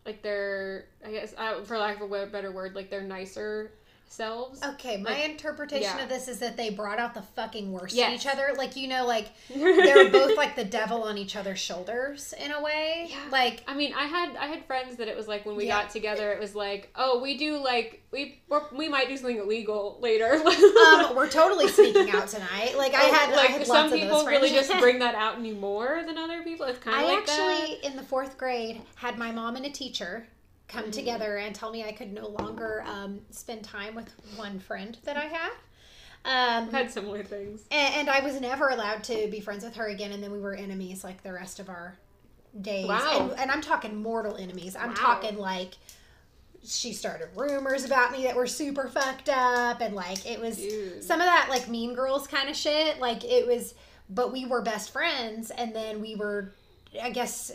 like their I guess uh, for lack of a better word, like their nicer selves. Okay, my Like, interpretation yeah. of this is that they brought out the fucking worst Yes. in each other. Like you know, like (laughs) they're both like the devil on each other's shoulders in a way. Yeah. Like I mean, I had I had friends that it was like when we Yeah. got together, it was like, oh, we do like we we're, we might do something illegal later. (laughs) um, we're totally sneaking out tonight. Like I Oh, had, like I had some lots of people really just bring that out in you more than other people. It's kind of I like actually, in the fourth grade, had my mom and a teacher come Mm. together and tell me I could no longer um, spend time with one friend that I had. Um, had similar things. and, and I was never allowed to be friends with her again, and then we were enemies like the rest of our days. Wow. And, and I'm talking mortal enemies. I'm Wow. talking like she started rumors about me that were super fucked up, and like it was Dude. some of that like Mean Girls kind of shit. Like it was, but we were best friends, and then we were, I guess.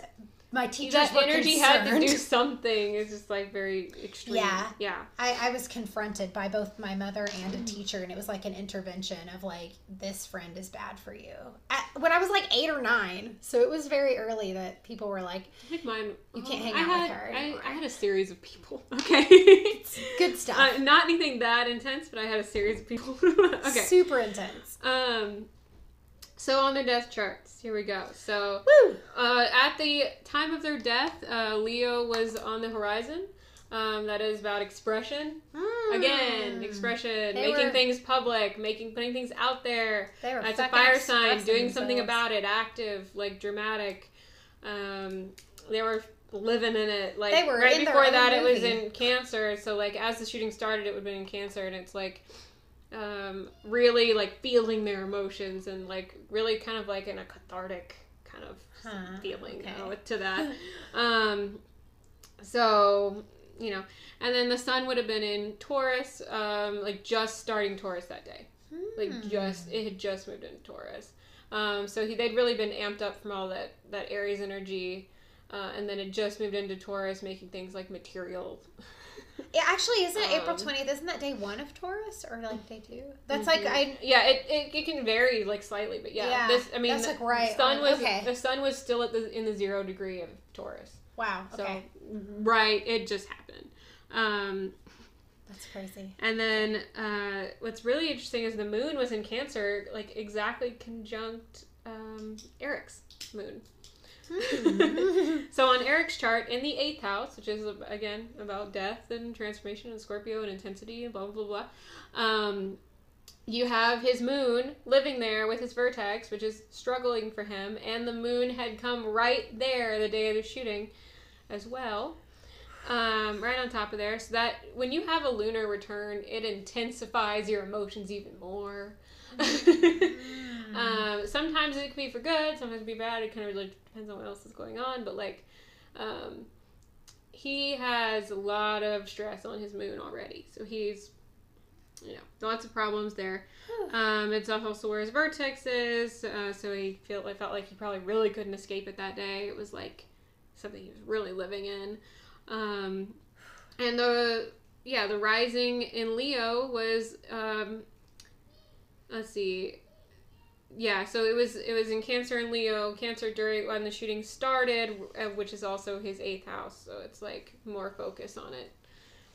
My teachers that were energy concerned. had to do (laughs) something. It's just like very extreme. Yeah. yeah. I, I was confronted by both my mother and a teacher, and it was like an intervention of like, this friend is bad for you. At, when I was like eight or nine, so it was very early that people were like, I think mine. You can't oh, hang I out with her I. I had a series of people. (laughs) Okay. (laughs) good stuff. Uh, not anything that intense, but I had a series of people. okay. Super intense. Um. So on their death charts, here we go. So uh, at the time of their death, uh, Leo was on the horizon. Um, that is about expression. Again, Mm. expression, They making were- things public, making putting things out there. That's a fire sign. Doing something about it, active, like dramatic. Um, they were living in it. Like right before that, it was in Cancer. So like as the shooting started, it would have been in Cancer, and it's like um, really like feeling their emotions and like really kind of like in a cathartic kind of Huh, feeling okay. you know, to that. (laughs) um, so you know, and then the sun would have been in Taurus, um, like just starting Taurus that day like Hmm. just it had just moved into Taurus. Um, so he, they'd really been amped up from all that that Aries energy, uh, and then it just moved into Taurus, making things like material. It actually isn't it April Um, twentieth. Isn't that day one of Taurus or like day two? That's like Mhm. I. Yeah, it, it, it can vary like slightly, but yeah, Yeah, this I mean that's, the like, right sun on- was okay. the sun was still at the in the zero degree of Taurus. Wow. So Okay. right, it just happened. Um, That's crazy. And then uh, what's really interesting is the moon was in Cancer, like exactly conjunct um, Eric's moon. (laughs) So on Eric's chart in the eighth house, which is again about death and transformation and Scorpio and intensity and blah blah blah, blah um, you have his moon living there with his vertex, which is struggling for him, and the moon had come right there the day of the shooting, as well. Um, right on top of there, so that when you have a lunar return, it intensifies your emotions even more. Um, sometimes it can be for good, sometimes it can be bad. It kind of really depends on what else is going on. But like, um, he has a lot of stress on his moon already, so he's you know lots of problems there. Um, it's also where his vertex is, uh, so he felt I felt like he probably really couldn't escape it that day. It was like something he was really living in. Um, and the yeah, the rising in Leo was um, let's see. Yeah, so it was it was in Cancer and Leo. Cancer during when the shooting started, uh, which is also his eighth house. So it's like more focus on it.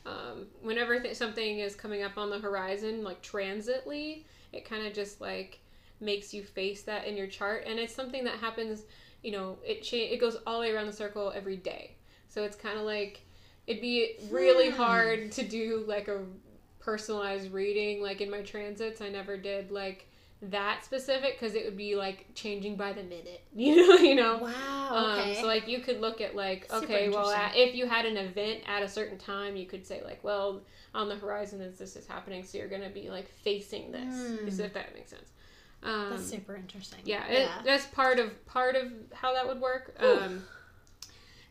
Um, whenever th- something is coming up on the horizon, like transitly, it kind of just like makes you face that in your chart, and it's something that happens. You know, it cha- it goes all the way around the circle every day. So it's kind of like it'd be really Hmm. hard to do like a personalized reading. Like in my transits, I never did like that specific because it would be like changing by the minute. (laughs) You know, you know. Wow. Okay. Um, so like you could look at like Super okay, well at, if you had an event at a certain time, you could say like, well, on the horizon is this is happening, so you're gonna be like facing this, is if that makes sense. Um, That's super interesting. yeah, it, that's part of part of how that would work. Um,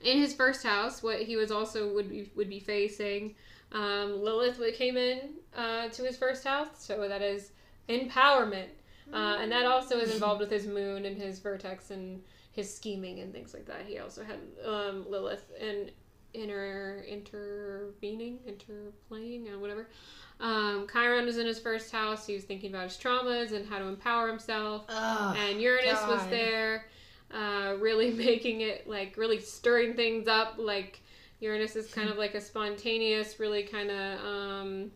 in his first house, what he was also would be would be facing um, Lilith came in uh, to his first house, so that is empowerment, uh, and that also is involved with his moon and his vertex and his scheming and things like that. He also had um, Lilith and inner intervening, interplaying, and whatever. Um, Chiron was in his first house. He was thinking about his traumas and how to empower himself Oh, and Uranus was there, uh, really (laughs) making it like really stirring things up. Like Uranus is kind of like a spontaneous, really kind of um,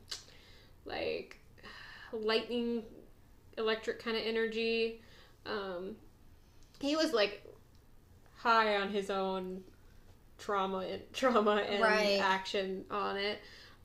like (sighs) lightning, electric kind of energy. Um, he was like high on his own trauma and (laughs) trauma and Right. action on it.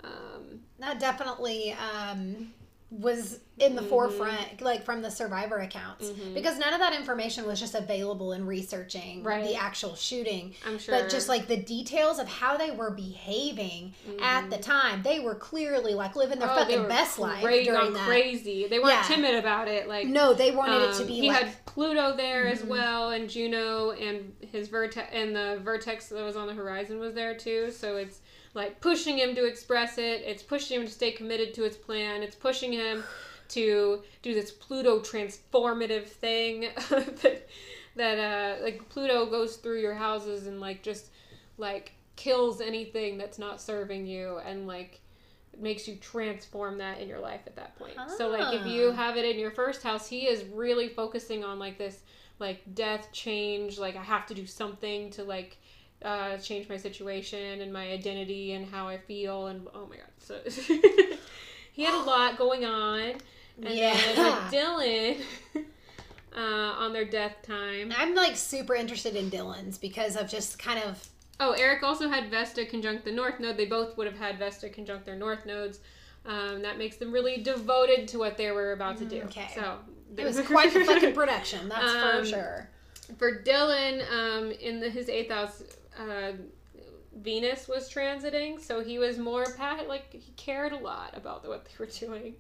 Um, that definitely um, was in the Mhm. forefront, like from the survivor accounts, Mhm. because none of that information was just available in researching Right. the actual shooting. I'm sure, But just like the details of how they were behaving at the time, they were clearly like living their Mm-hmm. Oh, fucking best life during that. crazy. They weren't Yeah. timid about it. Like No, they wanted it to Um, be he like had Pluto there as Mhm. well, and Juno, and his vertex, and the vertex that was on the horizon was there too. So it's like pushing him to express it. It's pushing him to stay committed to its plan. It's pushing him to do this Pluto transformative thing (laughs) that that uh like Pluto goes through your houses and like just like kills anything that's not serving you and like makes you transform that in your life at that point. So like if you Ah. have it in your first house, he is really focusing on like this like death change, like I have to do something to like uh change my situation and my identity and how I feel and oh my god. So (laughs) he had a lot going on. And Yeah. then Dylan (laughs) uh on their death time. I'm like super interested in Dylan's because of just kind of Oh, Eric also had Vesta conjunct the North Node. They both would have had Vesta conjunct their North Nodes. Um, that makes them really devoted to what they were about to do. Okay. So it was quite the fucking (laughs) production, that's Um, for sure. For Dylan, um, in the, his eighth house, uh, Venus was transiting, so he was more pa- like he cared a lot about what they were doing,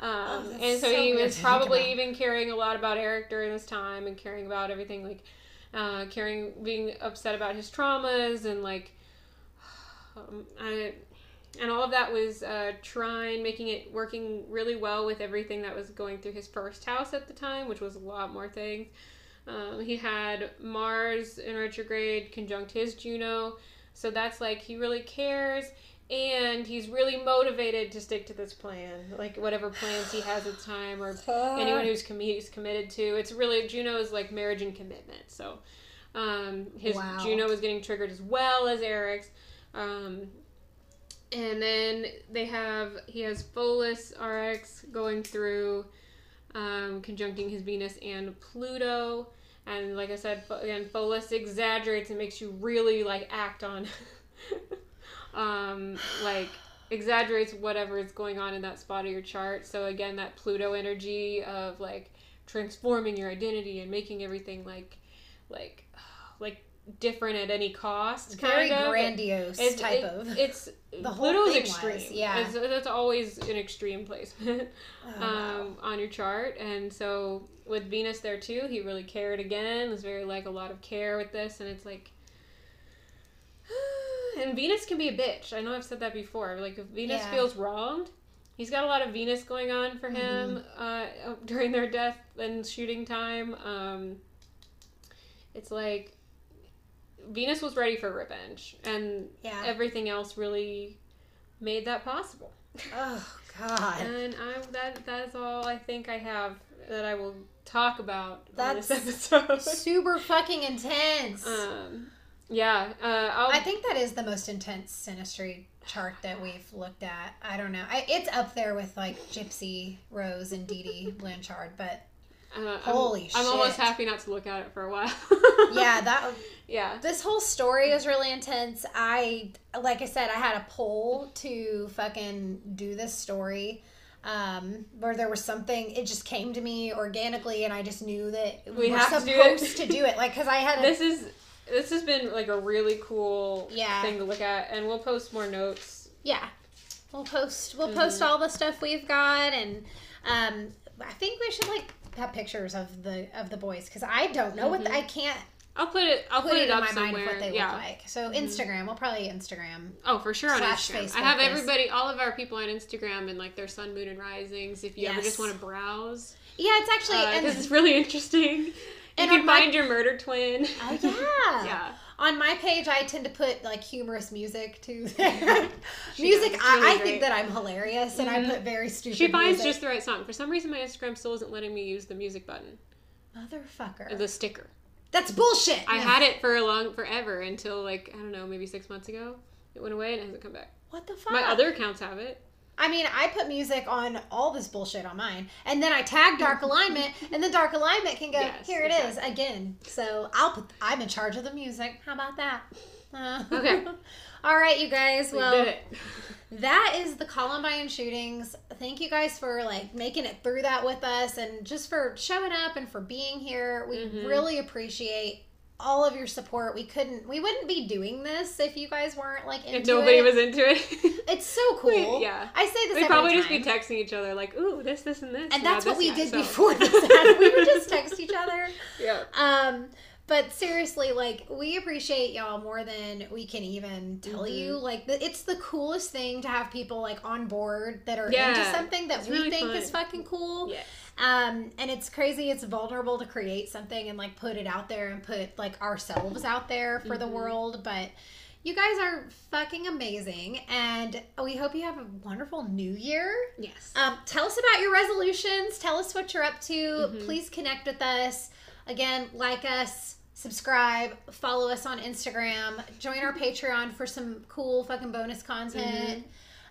um, Oh, and so, so he was probably even caring a lot about Eric during this time and caring about everything like uh, caring, being upset about his traumas and like, (sighs) um, I, and all of that was uh, trying, making it working really well with everything that was going through his first house at the time, which was a lot more things. Um, he had Mars in retrograde conjunct his Juno, so that's like he really cares and he's really motivated to stick to this plan, like whatever plans he has at the (sighs) time or anyone who's commi- he's committed to. It's really Juno is like marriage and commitment. So um, his Wow. Juno is getting triggered as well as Eric's. Um, and then they have he has Pholus RX going through um, conjuncting his Venus and Pluto. And like I said, again, Pholus exaggerates and makes you really like act on, (laughs) um, like exaggerates whatever is going on in that spot of your chart. So again, that Pluto energy of like transforming your identity and making everything like, like, like different at any cost. Very kind of. grandiose It's, type it- of. It's (laughs) the whole Pluto's extreme. was, yeah. It's, that's always an extreme placement (laughs) Oh, wow. um, on your chart, and so with Venus there too, he really cared again. There's very like a lot of care with this, and it's like. (sighs) And Venus can be a bitch. I know I've said that before. Like if Venus Yeah. feels wronged, he's got a lot of Venus going on for him Mm-hmm. uh, during their death and shooting time. Um, it's like Venus was ready for revenge, and yeah. everything else really made that possible. oh God. And I that that is all I think I have that I will talk about on this episode. (laughs) Super fucking intense. um, yeah, uh, I'll, I think that is the most intense synastry chart that we've looked at. I don't know. I, it's up there with like Gypsy Rose and Dee Dee Blanchard, but uh, I'm- holy I'm, almost happy not to look at it for a while. yeah, (laughs) that yeah. this whole story is really intense. I like I said, I had a poll to fucking do this story. Um, where there was something, it just came to me organically, and I just knew that we, We were have to do it. to do it. Like, because I had a This is this has been like a really cool Yeah. thing to look at, and we'll post more notes. yeah we'll post we'll Mm-hmm. post all the stuff we've got and um i think we should like have pictures of the of the boys because I don't know what the, I mm-hmm. can't I'll put it. I'll put, put, it, it in my somewhere. mind of what they yeah. look like. So mm-hmm. Instagram, we'll probably Instagram. Oh, for sure on Instagram. Facebook I have everybody, all of our people on Instagram and like their sun, moon, and risings. If you ever just want to browse, Yeah, it's actually uh, and because it's really interesting. (laughs) You And can on my- find your murder twin. oh yeah. (laughs) yeah. On my page, I tend to put like humorous music too. (laughs) (laughs) music. I, I think that I'm hilarious, and Mhm. I put very stupid. She finds music. just the right song. For some reason, my Instagram still isn't letting me use the music button, motherfucker. the sticker. That's bullshit. I had it for a long, forever until like I don't know, maybe six months ago. It went away and it hasn't come back. What the fuck? My other accounts have it. I mean, I put music on all this bullshit on mine, and then I tag Dark Alignment, and the Dark Alignment can go, Yes, here it is again. So I'll put, I'm in charge of the music. How about that? Uh, (laughs) Okay. all right, you guys. We Well, (laughs) that is the Columbine shootings. Thank you guys for like making it through that with us, and just for showing up and for being here. We Mhm. really appreciate all of your support. We couldn't, we wouldn't be doing this if you guys weren't like into If nobody it. was into it, (laughs) It's so cool. yeah. I say this We'd probably time. just be texting each other like, "Ooh, this, this, and this." and that's what we guy, did so- before this. We would just text each other. (laughs) Yeah. Um, but seriously, like we appreciate y'all more than we can even tell Mhm. you. Like it's the coolest thing to have people like on board that are into something that it's we really think fun. is fucking cool. Yes. Um, and it's crazy. It's vulnerable to create something and like put it out there and put like ourselves out there for the Mhm. world. But you guys are fucking amazing, and we hope you have a wonderful New Year. Yes. Um, tell us about your resolutions. Tell us what you're up to. Mhm. Please connect with us. Again, like us, subscribe, follow us on Instagram, join our Patreon for some cool fucking bonus content.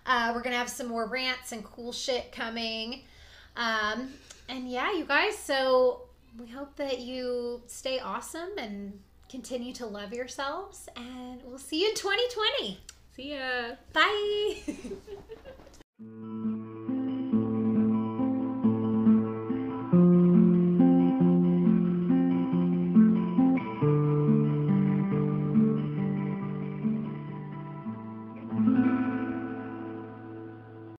Uh, we're gonna have some more rants and cool shit coming. Um, and yeah, you guys. So we hope that you stay awesome and continue to love yourselves. And we'll see you in 2020. See ya. Bye. (laughs)